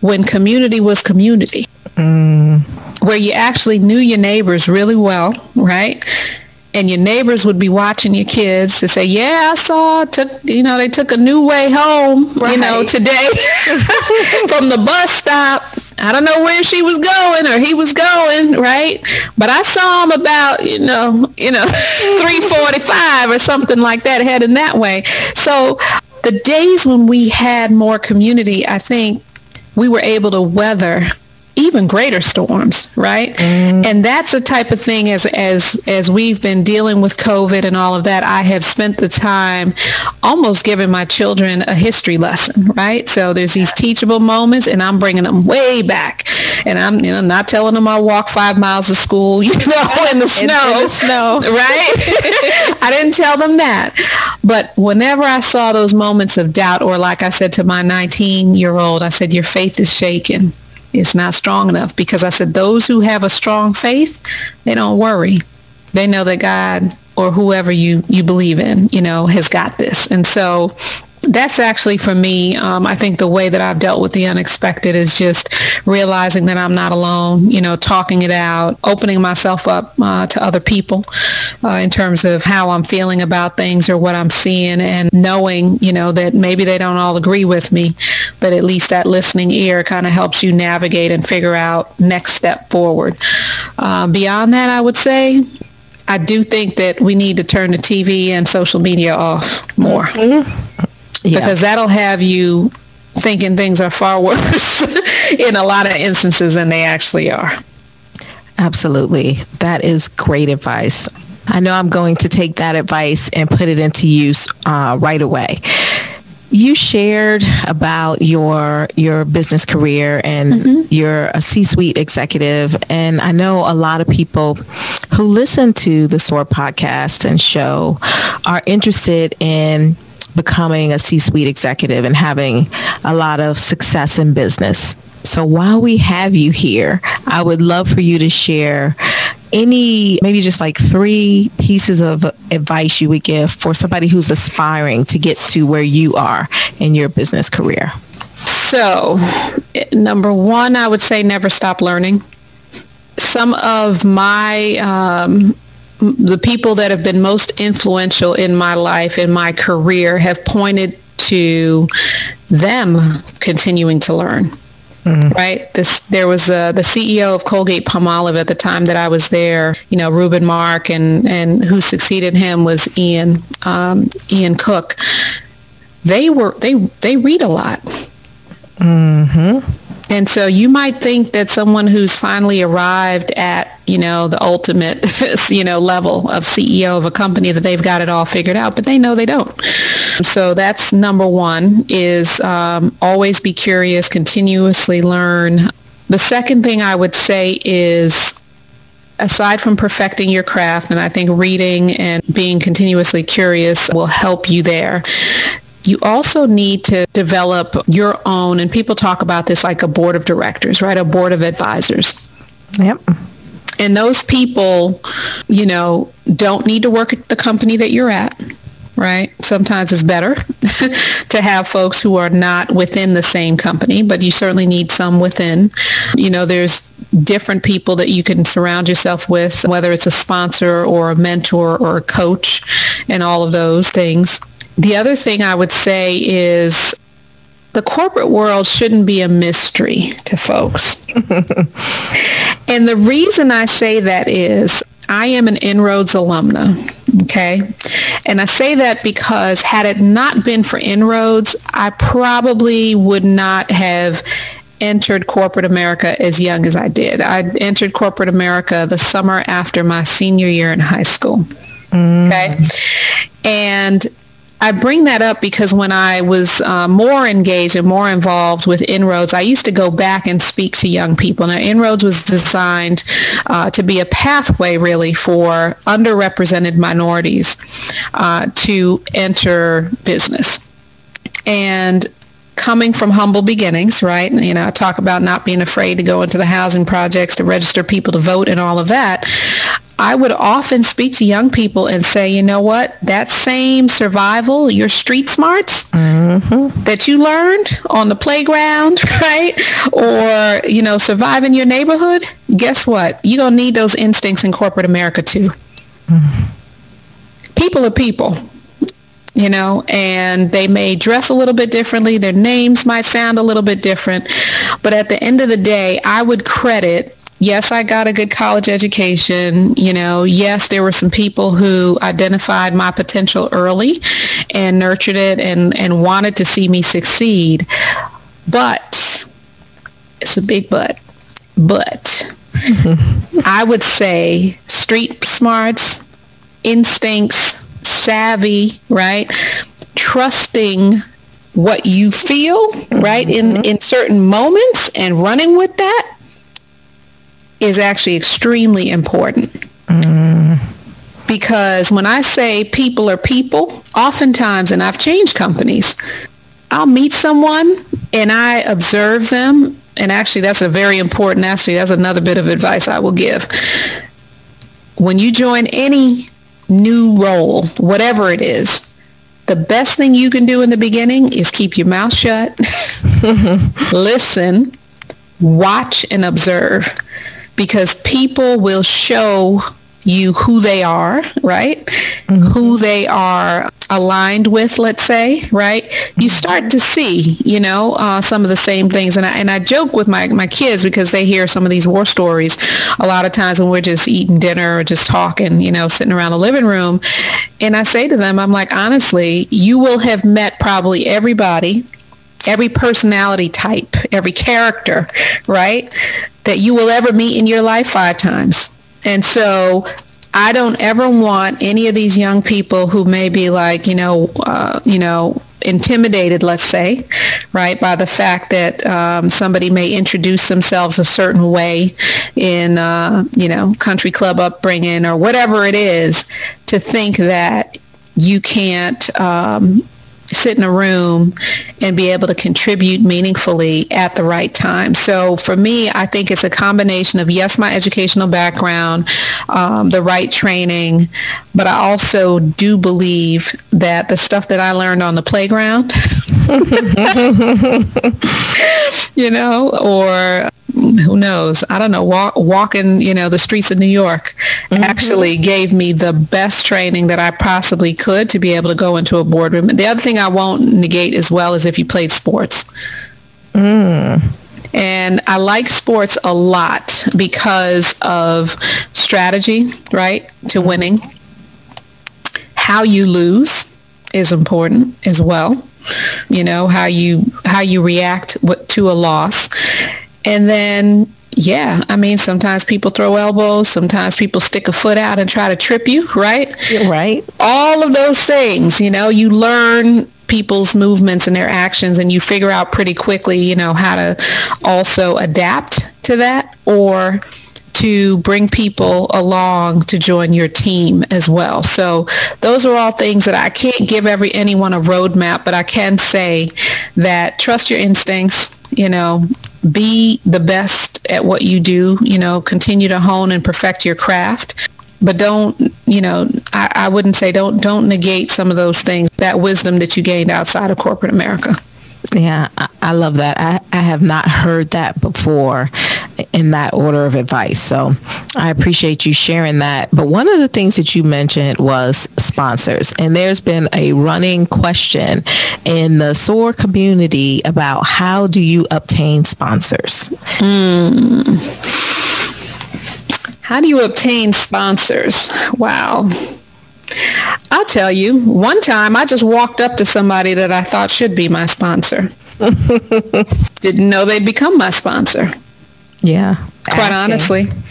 when community was community. Mm where you actually knew your neighbors really well, right? And your neighbors would be watching your kids to say, "Yeah, I saw. Took you know they took a new way home. Right. You know today from the bus stop. I don't know where she was going or he was going, right? But I saw him about you know you know three forty five or something like that, heading that way. So the days when we had more community, I think we were able to weather even greater storms, right? Mm. And that's the type of thing as as as we've been dealing with COVID and all of that, I have spent the time almost giving my children a history lesson, right? So there's these teachable moments and I'm bringing them way back. And I'm you know not telling them I walk 5 miles to school, you know, in the snow. In, the snow. Right? I didn't tell them that. But whenever I saw those moments of doubt or like I said to my 19-year-old, I said your faith is shaken it's not strong enough because I said those who have a strong faith, they don't worry. They know that God or whoever you, you believe in, you know, has got this. And so that's actually for me, um, I think the way that I've dealt with the unexpected is just realizing that I'm not alone, you know, talking it out, opening myself up uh, to other people uh, in terms of how I'm feeling about things or what I'm seeing and knowing, you know, that maybe they don't all agree with me, but at least that listening ear kind of helps you navigate and figure out next step forward. Uh, beyond that, I would say I do think that we need to turn the TV and social media off more. Mm-hmm yeah. because that'll have you thinking things are far worse in a lot of instances than they actually are. Absolutely. That is great advice. I know I'm going to take that advice and put it into use uh, right away. you shared about your your business career and mm-hmm. you're a C-suite executive and I know a lot of people who listen to the SOAR podcast and show are interested in becoming a C-suite executive and having a lot of success in business. So while we have you here, I would love for you to share any, maybe just like three pieces of advice you would give for somebody who's aspiring to get to where you are in your business career? So, number one, I would say never stop learning. Some of my um, the people that have been most influential in my life, in my career, have pointed to them continuing to learn. Mm. Right. This, there was uh, the CEO of Colgate Palmolive at the time that I was there. You know, Reuben Mark, and and who succeeded him was Ian um, Ian Cook. They were they they read a lot. Mm-hmm. And so you might think that someone who's finally arrived at, you know, the ultimate, you know, level of CEO of a company that they've got it all figured out, but they know they don't. So that's number one is um, always be curious, continuously learn. The second thing I would say is aside from perfecting your craft, and I think reading and being continuously curious will help you there, you also need to develop your own, and people talk about this like a board of directors, right? A board of advisors. Yep. And those people, you know, don't need to work at the company that you're at, right? Sometimes it's better to have folks who are not within the same company, but you certainly need some within. You know, there's different people that you can surround yourself with, whether it's a sponsor or a mentor or a coach and all of those things. The other thing I would say is the corporate world shouldn't be a mystery to folks. and the reason I say that is I am an INROADS alumna. Okay. And I say that because had it not been for INROADS, I probably would not have entered corporate America as young as I did. I entered corporate America the summer after my senior year in high school. Mm. Okay. And I bring that up because when I was uh, more engaged and more involved with INROADS, I used to go back and speak to young people. Now, INROADS was designed uh, to be a pathway really for underrepresented minorities uh, to enter business. And coming from humble beginnings, right? You know, I talk about not being afraid to go into the housing projects, to register people to vote and all of that. I would often speak to young people and say, you know what, that same survival, your street smarts mm-hmm. that you learned on the playground, right? Or, you know, survive in your neighborhood, guess what? You're going to need those instincts in corporate America too. Mm-hmm. People are people you know, and they may dress a little bit differently. Their names might sound a little bit different. But at the end of the day, I would credit yes, I got a good college education. You know, yes, there were some people who identified my potential early and nurtured it and, and wanted to see me succeed. But it's a big but. But I would say street smarts, instincts, savvy, right? Trusting what you feel, right, in, mm-hmm. in certain moments and running with that is actually extremely important. Mm. Because when I say people are people, oftentimes, and I've changed companies, I'll meet someone and I observe them. And actually, that's a very important, actually, that's another bit of advice I will give. When you join any new role, whatever it is, the best thing you can do in the beginning is keep your mouth shut, listen, watch, and observe because people will show you who they are, right? Mm-hmm. Who they are aligned with, let's say, right? You mm-hmm. start to see, you know, uh, some of the same things. And I, and I joke with my, my kids because they hear some of these war stories a lot of times when we're just eating dinner or just talking, you know, sitting around the living room. And I say to them, I'm like, honestly, you will have met probably everybody every personality type, every character, right? That you will ever meet in your life five times. And so I don't ever want any of these young people who may be like, you know, uh, you know, intimidated, let's say, right, by the fact that um, somebody may introduce themselves a certain way in, uh, you know, country club upbringing or whatever it is, to think that you can't um, sit in a room and be able to contribute meaningfully at the right time. So for me, I think it's a combination of, yes, my educational background, um, the right training, but I also do believe that the stuff that I learned on the playground, you know, or who knows? I don't know. Walk, walking, you know, the streets of New York mm-hmm. actually gave me the best training that I possibly could to be able to go into a boardroom. The other thing I won't negate as well is if you played sports. Mm. And I like sports a lot because of strategy, right, to winning. How you lose is important as well. You know, how you how you react to a loss and then, yeah, I mean, sometimes people throw elbows. Sometimes people stick a foot out and try to trip you, right? Right. All of those things, you know, you learn people's movements and their actions and you figure out pretty quickly, you know, how to also adapt to that or to bring people along to join your team as well. So those are all things that I can't give every anyone a roadmap, but I can say that trust your instincts, you know, be the best at what you do, you know, continue to hone and perfect your craft. But don't, you know, I, I wouldn't say don't don't negate some of those things, that wisdom that you gained outside of corporate America. Yeah, I, I love that. I, I have not heard that before in that order of advice. So I appreciate you sharing that. But one of the things that you mentioned was sponsors. And there's been a running question in the SOAR community about how do you obtain sponsors? Mm. How do you obtain sponsors? Wow. I'll tell you, one time I just walked up to somebody that I thought should be my sponsor. Didn't know they'd become my sponsor. Yeah. Quite asking. honestly.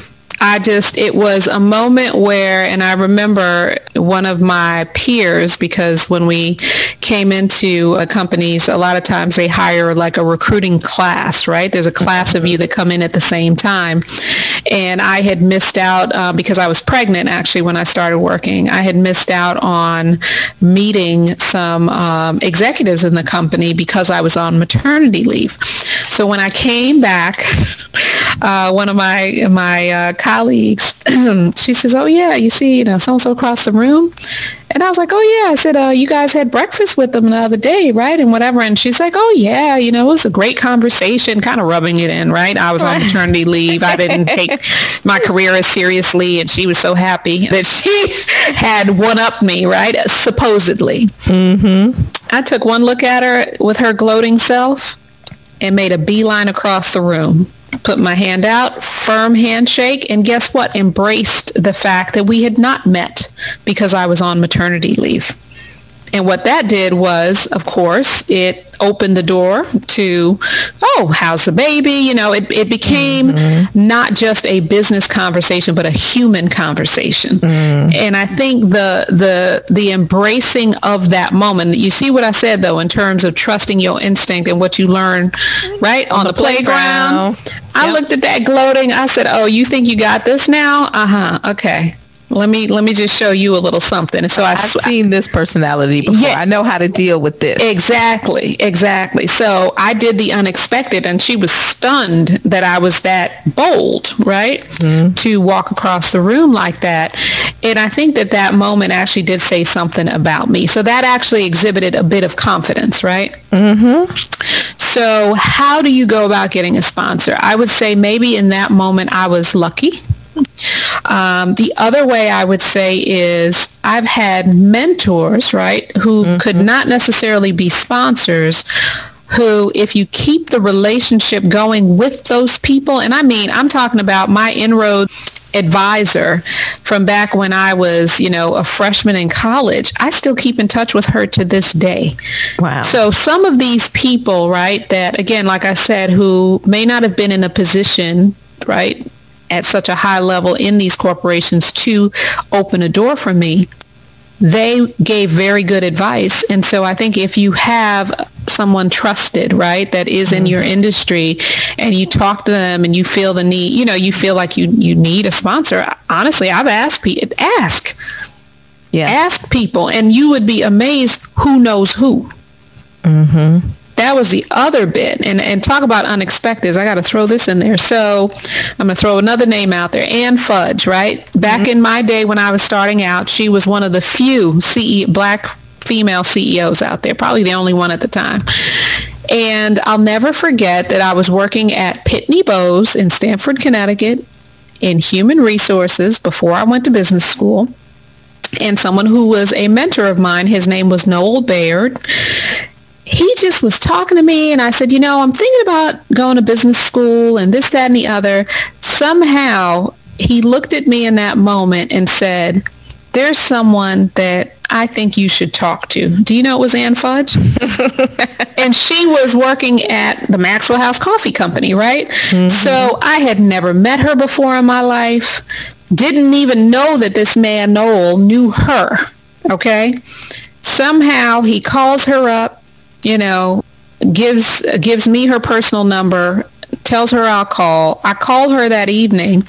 I just, it was a moment where, and I remember one of my peers, because when we came into companies, a lot of times they hire like a recruiting class, right? There's a class of you that come in at the same time. And I had missed out uh, because I was pregnant actually when I started working. I had missed out on meeting some um, executives in the company because I was on maternity leave. So when I came back, uh, one of my my uh, colleagues, she says, "Oh yeah, you see, you know, so and so across the room," and I was like, "Oh yeah," I said, uh, "You guys had breakfast with them the other day, right?" And whatever, and she's like, "Oh yeah, you know, it was a great conversation," kind of rubbing it in, right? I was on maternity leave. I didn't take my career as seriously, and she was so happy that she had one up me, right? Supposedly. Mm-hmm. I took one look at her with her gloating self and made a beeline across the room. Put my hand out, firm handshake, and guess what? Embraced the fact that we had not met because I was on maternity leave. And what that did was, of course, it opened the door to, oh, how's the baby? You know, it, it became mm-hmm. not just a business conversation, but a human conversation. Mm. And I think the the the embracing of that moment, you see what I said though, in terms of trusting your instinct and what you learn, right, on, on the, the, playground. playground. I yep. looked at that gloating. I said, oh, you think you got this now? Uh-huh. Okay let me let me just show you a little something. So I, have seen this personality before. Yeah, I know how to deal with this. Exactly, exactly. So I did the unexpected, and she was stunned that I was that bold, right, mm-hmm. to walk across the room like that. And I think that that moment actually did say something about me. So that actually exhibited a bit of confidence, right? Mm-hmm. So how do you go about getting a sponsor? I would say maybe in that moment I was lucky um, the other way I would say is I've had mentors, right, who mm-hmm. could not necessarily be sponsors, who if you keep the relationship going with those people, and I mean, I'm talking about my inroad advisor from back when I was, you know, a freshman in college, I still keep in touch with her to this day. Wow. So some of these people, right, that again, like I said, who may not have been in a position, right, at such a high level in these corporations to open a door for me they gave very good advice. And so I think if you have someone trusted, right, that is in your industry and you talk to them and you feel the need, you know, you feel like you, you need a sponsor. Honestly, I've asked people, ask, yeah. ask people and you would be amazed who knows who. Mm-hmm that was the other bit. And, and talk about unexpected. I got to throw this in there. So I'm going to throw another name out there. Ann Fudge, right? Back mm-hmm. in my day when I was starting out, she was one of the few CE, black female CEOs out there, probably the only one at the time. And I'll never forget that I was working at Pitney Bowes in Stamford, Connecticut in human resources before I went to business school. And someone who was a mentor of mine, his name was Noel Baird he just was talking to me and I said, you know, I'm thinking about going to business school and this, that, and the other. Somehow he looked at me in that moment and said, there's someone that I think you should talk to. Do you know it was Ann Fudge? and she was working at the Maxwell House Coffee Company, right? Mm-hmm. So I had never met her before in my life. Didn't even know that this man, Noel, knew her. Okay. Somehow he calls her up you know, gives gives me her personal number, tells her I'll call. I call her that evening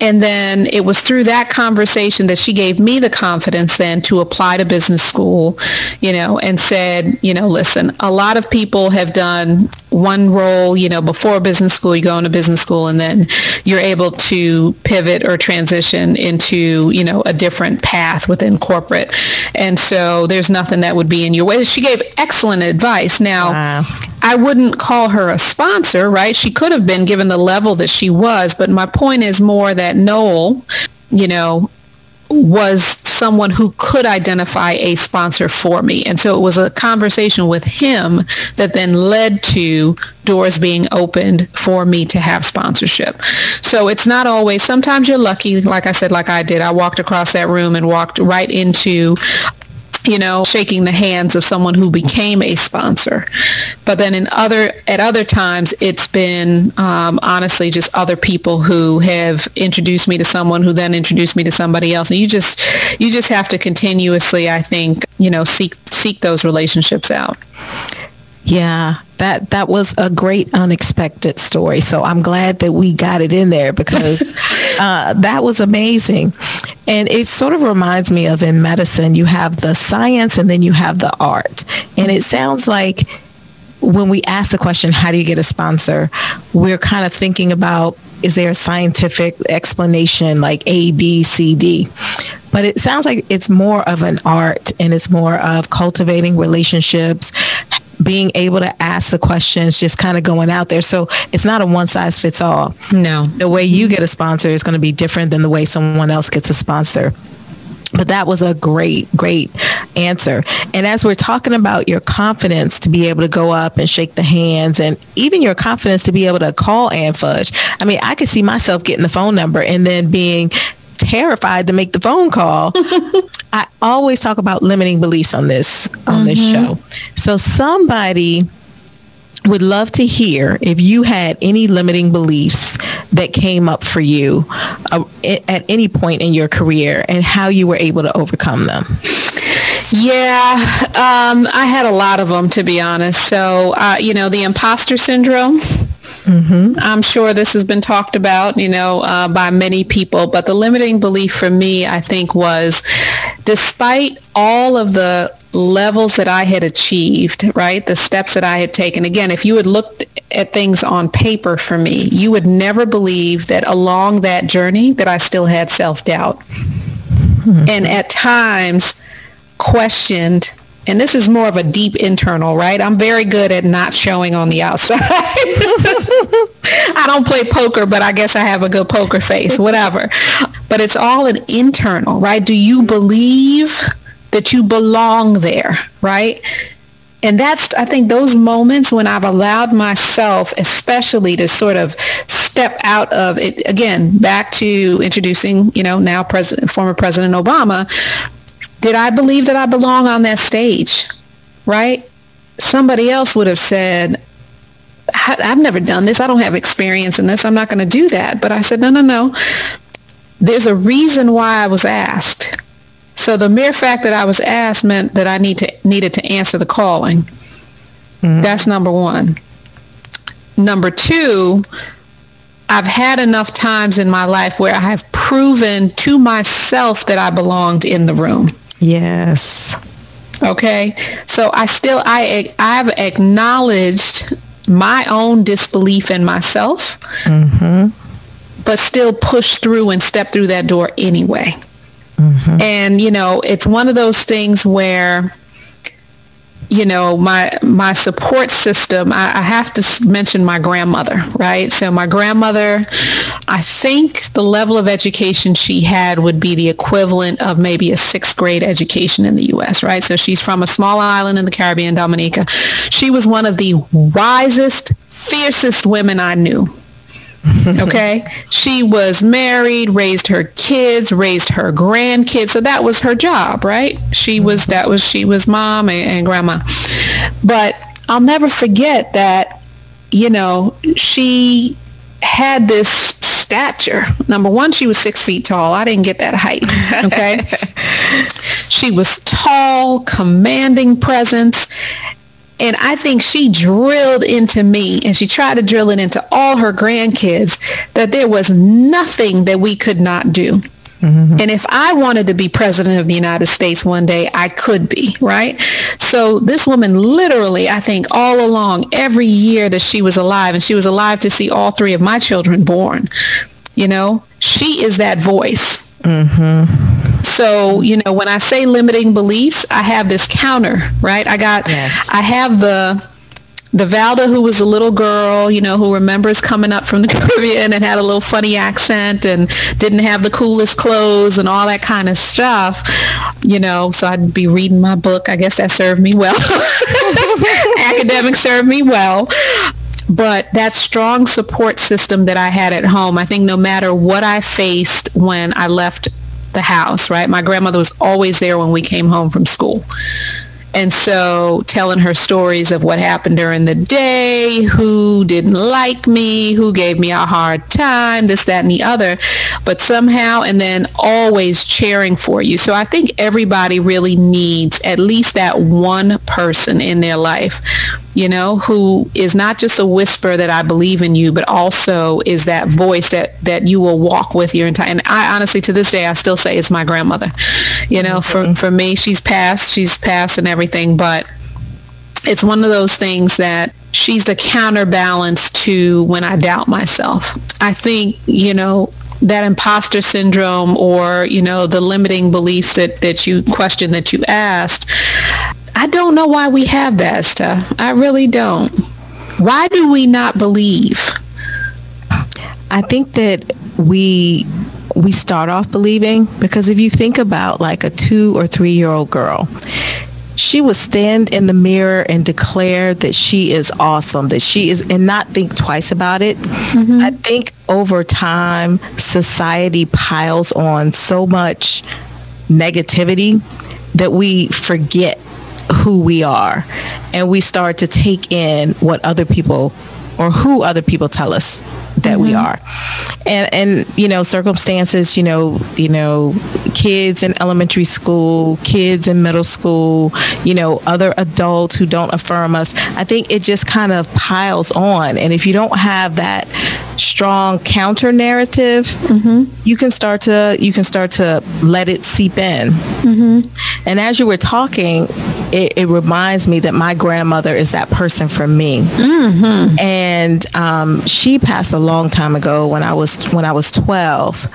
and then it was through that conversation that she gave me the confidence then to apply to business school, you know, and said, you know, listen, a lot of people have done one role, you know, before business school, you go into business school and then you're able to pivot or transition into, you know, a different path within corporate. And so there's nothing that would be in your way. She gave excellent advice. Now, wow. I wouldn't call her a sponsor, right? She could have been given the level that she was, but my point is more that Noel, you know, was someone who could identify a sponsor for me. And so it was a conversation with him that then led to doors being opened for me to have sponsorship. So it's not always, sometimes you're lucky, like I said, like I did. I walked across that room and walked right into you know, shaking the hands of someone who became a sponsor. But then in other at other times, it's been um, honestly just other people who have introduced me to someone who then introduced me to somebody else. And you just you just have to continuously, I think, you know, seek seek those relationships out. Yeah, that that was a great unexpected story. So I'm glad that we got it in there because uh, that was amazing. And it sort of reminds me of in medicine, you have the science and then you have the art. And it sounds like when we ask the question, how do you get a sponsor? We're kind of thinking about, is there a scientific explanation like A, B, C, D? But it sounds like it's more of an art and it's more of cultivating relationships, being able to ask the questions, just kind of going out there. So it's not a one size fits all. No. The way you get a sponsor is going to be different than the way someone else gets a sponsor. But that was a great, great answer. And as we're talking about your confidence to be able to go up and shake the hands and even your confidence to be able to call Ann Fudge, I mean, I could see myself getting the phone number and then being terrified to make the phone call. I always talk about limiting beliefs on this on mm-hmm. this show. So somebody would love to hear if you had any limiting beliefs that came up for you uh, at any point in your career and how you were able to overcome them. Yeah, um, I had a lot of them to be honest. So, uh, you know, the imposter syndrome. Mm-hmm. I'm sure this has been talked about, you know, uh, by many people, but the limiting belief for me, I think, was despite all of the levels that I had achieved, right, the steps that I had taken. Again, if you had looked at things on paper for me, you would never believe that along that journey that I still had self-doubt. Mm-hmm. And at times questioned and this is more of a deep internal, right? I'm very good at not showing on the outside. I don't play poker, but I guess I have a good poker face, whatever. But it's all an internal, right? Do you believe that you belong there, right? And that's, I think, those moments when I've allowed myself, especially to sort of step out of it, again, back to introducing, you know, now President, former President Obama, did I believe that I belong on that stage? Right? Somebody else would have said, I've never done this. I don't have experience in this. I'm not going to do that. But I said, no, no, no. There's a reason why I was asked. So the mere fact that I was asked meant that I need to needed to answer the calling. Mm-hmm. That's number one. Number two, I've had enough times in my life where I have proven to myself that I belonged in the room. Yes. Okay. So I still I I've acknowledged my own disbelief in myself, mm-hmm. but still push through and step through that door anyway. Mm-hmm. And you know, it's one of those things where you know, my my support system, I, I, have to mention my grandmother, right? So my grandmother, I think the level of education she had would be the equivalent of maybe a sixth grade education in the U.S., right? So she's from a small island in the Caribbean, Dominica. She was one of the wisest, fiercest women I knew okay? She was married raised her kids raised her grandkids. So that was her job right? She was mm-hmm. that was she was mom and, and grandma. But i'll never forget that you know she had this stature. Number one she was six feet tall. I didn't get that height okay? She was tall commanding presence and I think she drilled into me and she tried to drill it into all her grandkids that there was nothing that we could not do. Mm-hmm. And if I wanted to be president of the United States one day, I could be, right? So this woman literally, I think all along, every year that she was alive, and she was alive to see all three of my children born, you know, she is that voice. Mm-hmm. So, you know, when I say limiting beliefs, I have this counter, right? I got, yes. I have the, the Valda who was a little girl, you know, who remembers coming up from the Caribbean and had a little funny accent and didn't have the coolest clothes and all that kind of stuff, you know, so I'd be reading my book. I guess that served me well. Academics served me well. But that strong support system that I had at home, I think no matter what I faced when I left the house, right? My grandmother was always there when we came home from school. And so telling her stories of what happened during the day, who didn't like me, who gave me a hard time, this, that, and the other. But somehow, and then always cheering for you. So I think everybody really needs at least that one person in their life you know, who is not just a whisper that I believe in you, but also is that voice that, that you will walk with your entire, and I honestly, to this day, I still say it's my grandmother, you know, for, mm-hmm. for me, she's passed, she's passed and everything, but it's one of those things that she's the counterbalance to when I doubt myself. I think, you know, that imposter syndrome or, you know, the limiting beliefs that, that you question that you asked, I don't know why we have that stuff. I really don't. Why do we not believe? I think that we we start off believing because if you think about like a two or three year old girl, she would stand in the mirror and declare that she is awesome, that she is, and not think twice about it. Mm-hmm. I think over time, society piles on so much negativity that we forget who we are and we start to take in what other people or who other people tell us that mm-hmm. we are and and you know circumstances you know you know kids in elementary school kids in middle school you know other adults who don't affirm us i think it just kind of piles on and if you don't have that strong counter narrative mm-hmm. you can start to you can start to let it seep in mm-hmm. and as you were talking it, it, reminds me that my grandmother is that person for me mm-hmm. and um, she passed a long time ago when i was when i was 12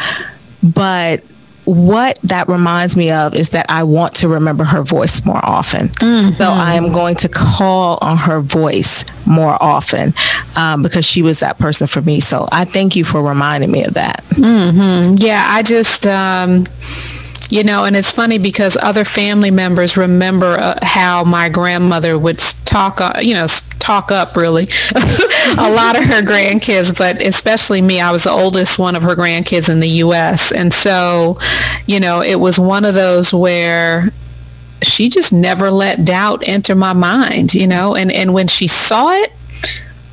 but what that reminds me of is that I want to remember her voice more often. Mm-hmm. So I am going to call on her voice more often um, because she was that person for me. So I thank you for reminding me of that. Mm-hmm. Yeah, I just. Um you know, and it's funny because other family members remember uh, how my grandmother would talk, uh, you know, talk up really a lot of her grandkids, but especially me. I was the oldest one of her grandkids in the U.S. And so, you know, it was one of those where she just never let doubt enter my mind, you know, and, and when she saw it,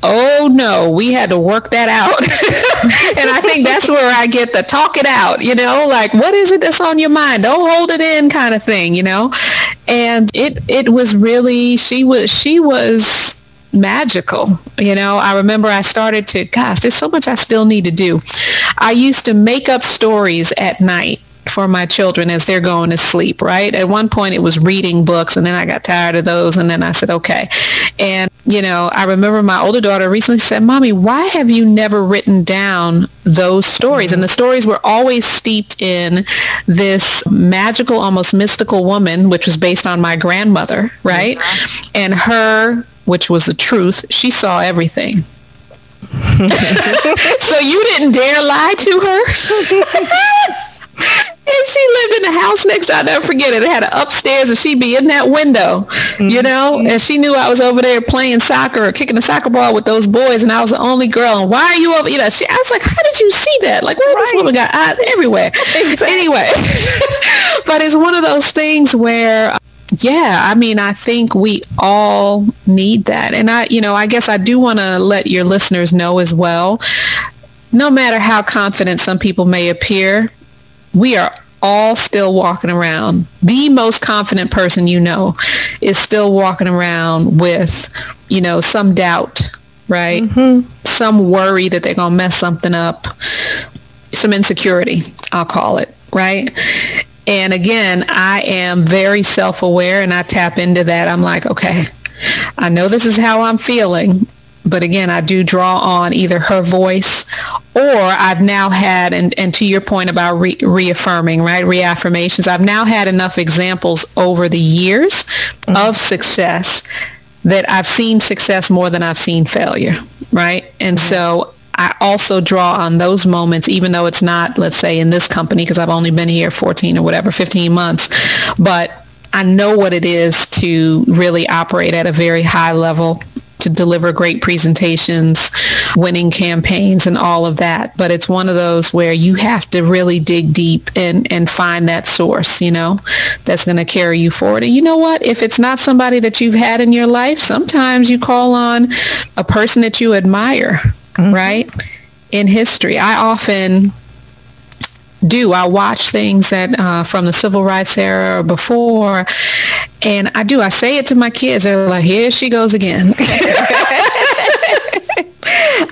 oh no, we had to work that out. and I think that's where I get the talk it out, you know, like what is it that's on your mind? Don't hold it in kind of thing, you know? And it, it was really, she was, she was magical. You know, I remember I started to, gosh, there's so much I still need to do. I used to make up stories at night for my children as they're going to sleep, right? At one point it was reading books and then I got tired of those and then I said, okay. And, you know, I remember my older daughter recently said, mommy, why have you never written down those stories? And the stories were always steeped in this magical, almost mystical woman, which was based on my grandmother, right? And her, which was the truth, she saw everything. so you didn't dare lie to her? And she lived in the house next door. I'll never forget it. It had an upstairs and she'd be in that window, mm-hmm. you know, and she knew I was over there playing soccer or kicking the soccer ball with those boys and I was the only girl. And why are you over, you know, she, I was like, how did you see that? Like, where right. this woman got eyes everywhere? Exactly. Anyway, but it's one of those things where yeah, I mean, I think we all need that. And I, you know, I guess I do want to let your listeners know as well, no matter how confident some people may appear, we are all still walking around. The most confident person you know is still walking around with, you know, some doubt, right? Mm-hmm. Some worry that they're going to mess something up, some insecurity, I'll call it, right? And again, I am very self-aware and I tap into that. I'm like, okay, I know this is how I'm feeling, but again, I do draw on either her voice or I've now had, and, and to your point about re- reaffirming, right, reaffirmations, I've now had enough examples over the years mm-hmm. of success that I've seen success more than I've seen failure, right? And mm-hmm. so I also draw on those moments, even though it's not, let's say, in this company, because I've only been here 14 or whatever, 15 months, but I know what it is to really operate at a very high level to deliver great presentations, winning campaigns and all of that. But it's one of those where you have to really dig deep and, and find that source, you know, that's going to carry you forward. And you know what? If it's not somebody that you've had in your life, sometimes you call on a person that you admire, mm-hmm. right? In history. I often do. I watch things that uh, from the civil rights era or before, and I do. I say it to my kids. They're like, here she goes again.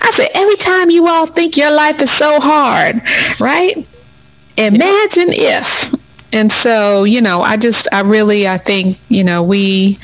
I say, every time you all think your life is so hard, right? Imagine if. And so, you know, I just, I really, I think, you know, we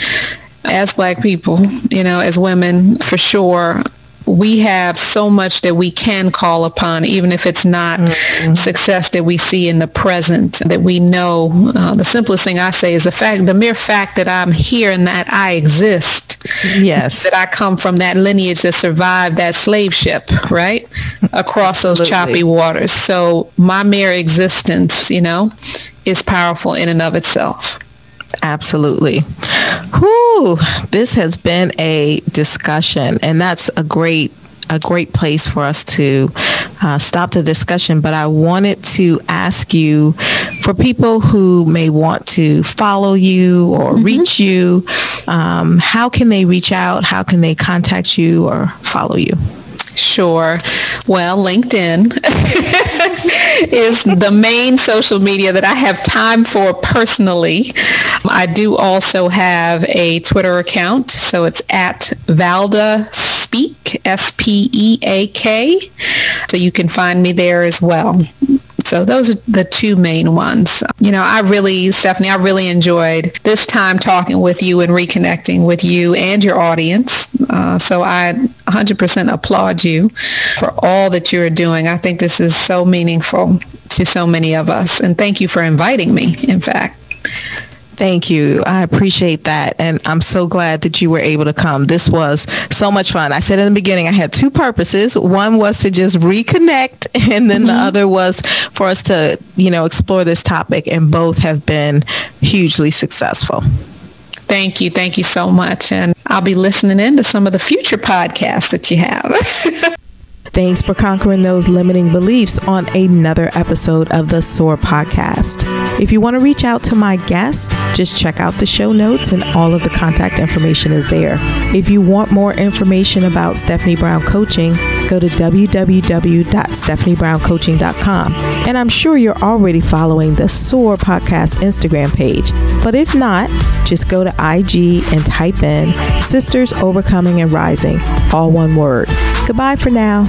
as black people, you know, as women, for sure, we have so much that we can call upon, even if it's not mm-hmm. success that we see in the present, that we know. Uh, the simplest thing I say is the fact, the mere fact that I'm here and that I exist. Yes. That I come from that lineage that survived that slave ship, right? Across those choppy waters. So my mere existence, you know, is powerful in and of itself. Absolutely. Whew, this has been a discussion, and that's a great a great place for us to uh, stop the discussion. But I wanted to ask you, for people who may want to follow you or mm-hmm. reach you, um, how can they reach out? How can they contact you or follow you? Sure. Well, LinkedIn is the main social media that I have time for personally. I do also have a Twitter account, so it's at Valda Speak, S-P-E-A-K. So you can find me there as well. So those are the two main ones. You know, I really, Stephanie, I really enjoyed this time talking with you and reconnecting with you and your audience. Uh, so I 100% applaud you for all that you're doing. I think this is so meaningful to so many of us. And thank you for inviting me, in fact. Thank you. I appreciate that. And I'm so glad that you were able to come. This was so much fun. I said in the beginning, I had two purposes. One was to just reconnect and then mm-hmm. the other was for us to, you know, explore this topic and both have been hugely successful. Thank you. Thank you so much. And I'll be listening in to some of the future podcasts that you have. Thanks for conquering those limiting beliefs on another episode of the SOAR podcast. If you want to reach out to my guest, just check out the show notes and all of the contact information is there. If you want more information about Stephanie Brown Coaching, go to www.stephaniebrowncoaching.com. And I'm sure you're already following the SOAR podcast Instagram page. But if not, just go to IG and type in Sisters Overcoming and Rising, all one word. Goodbye for now.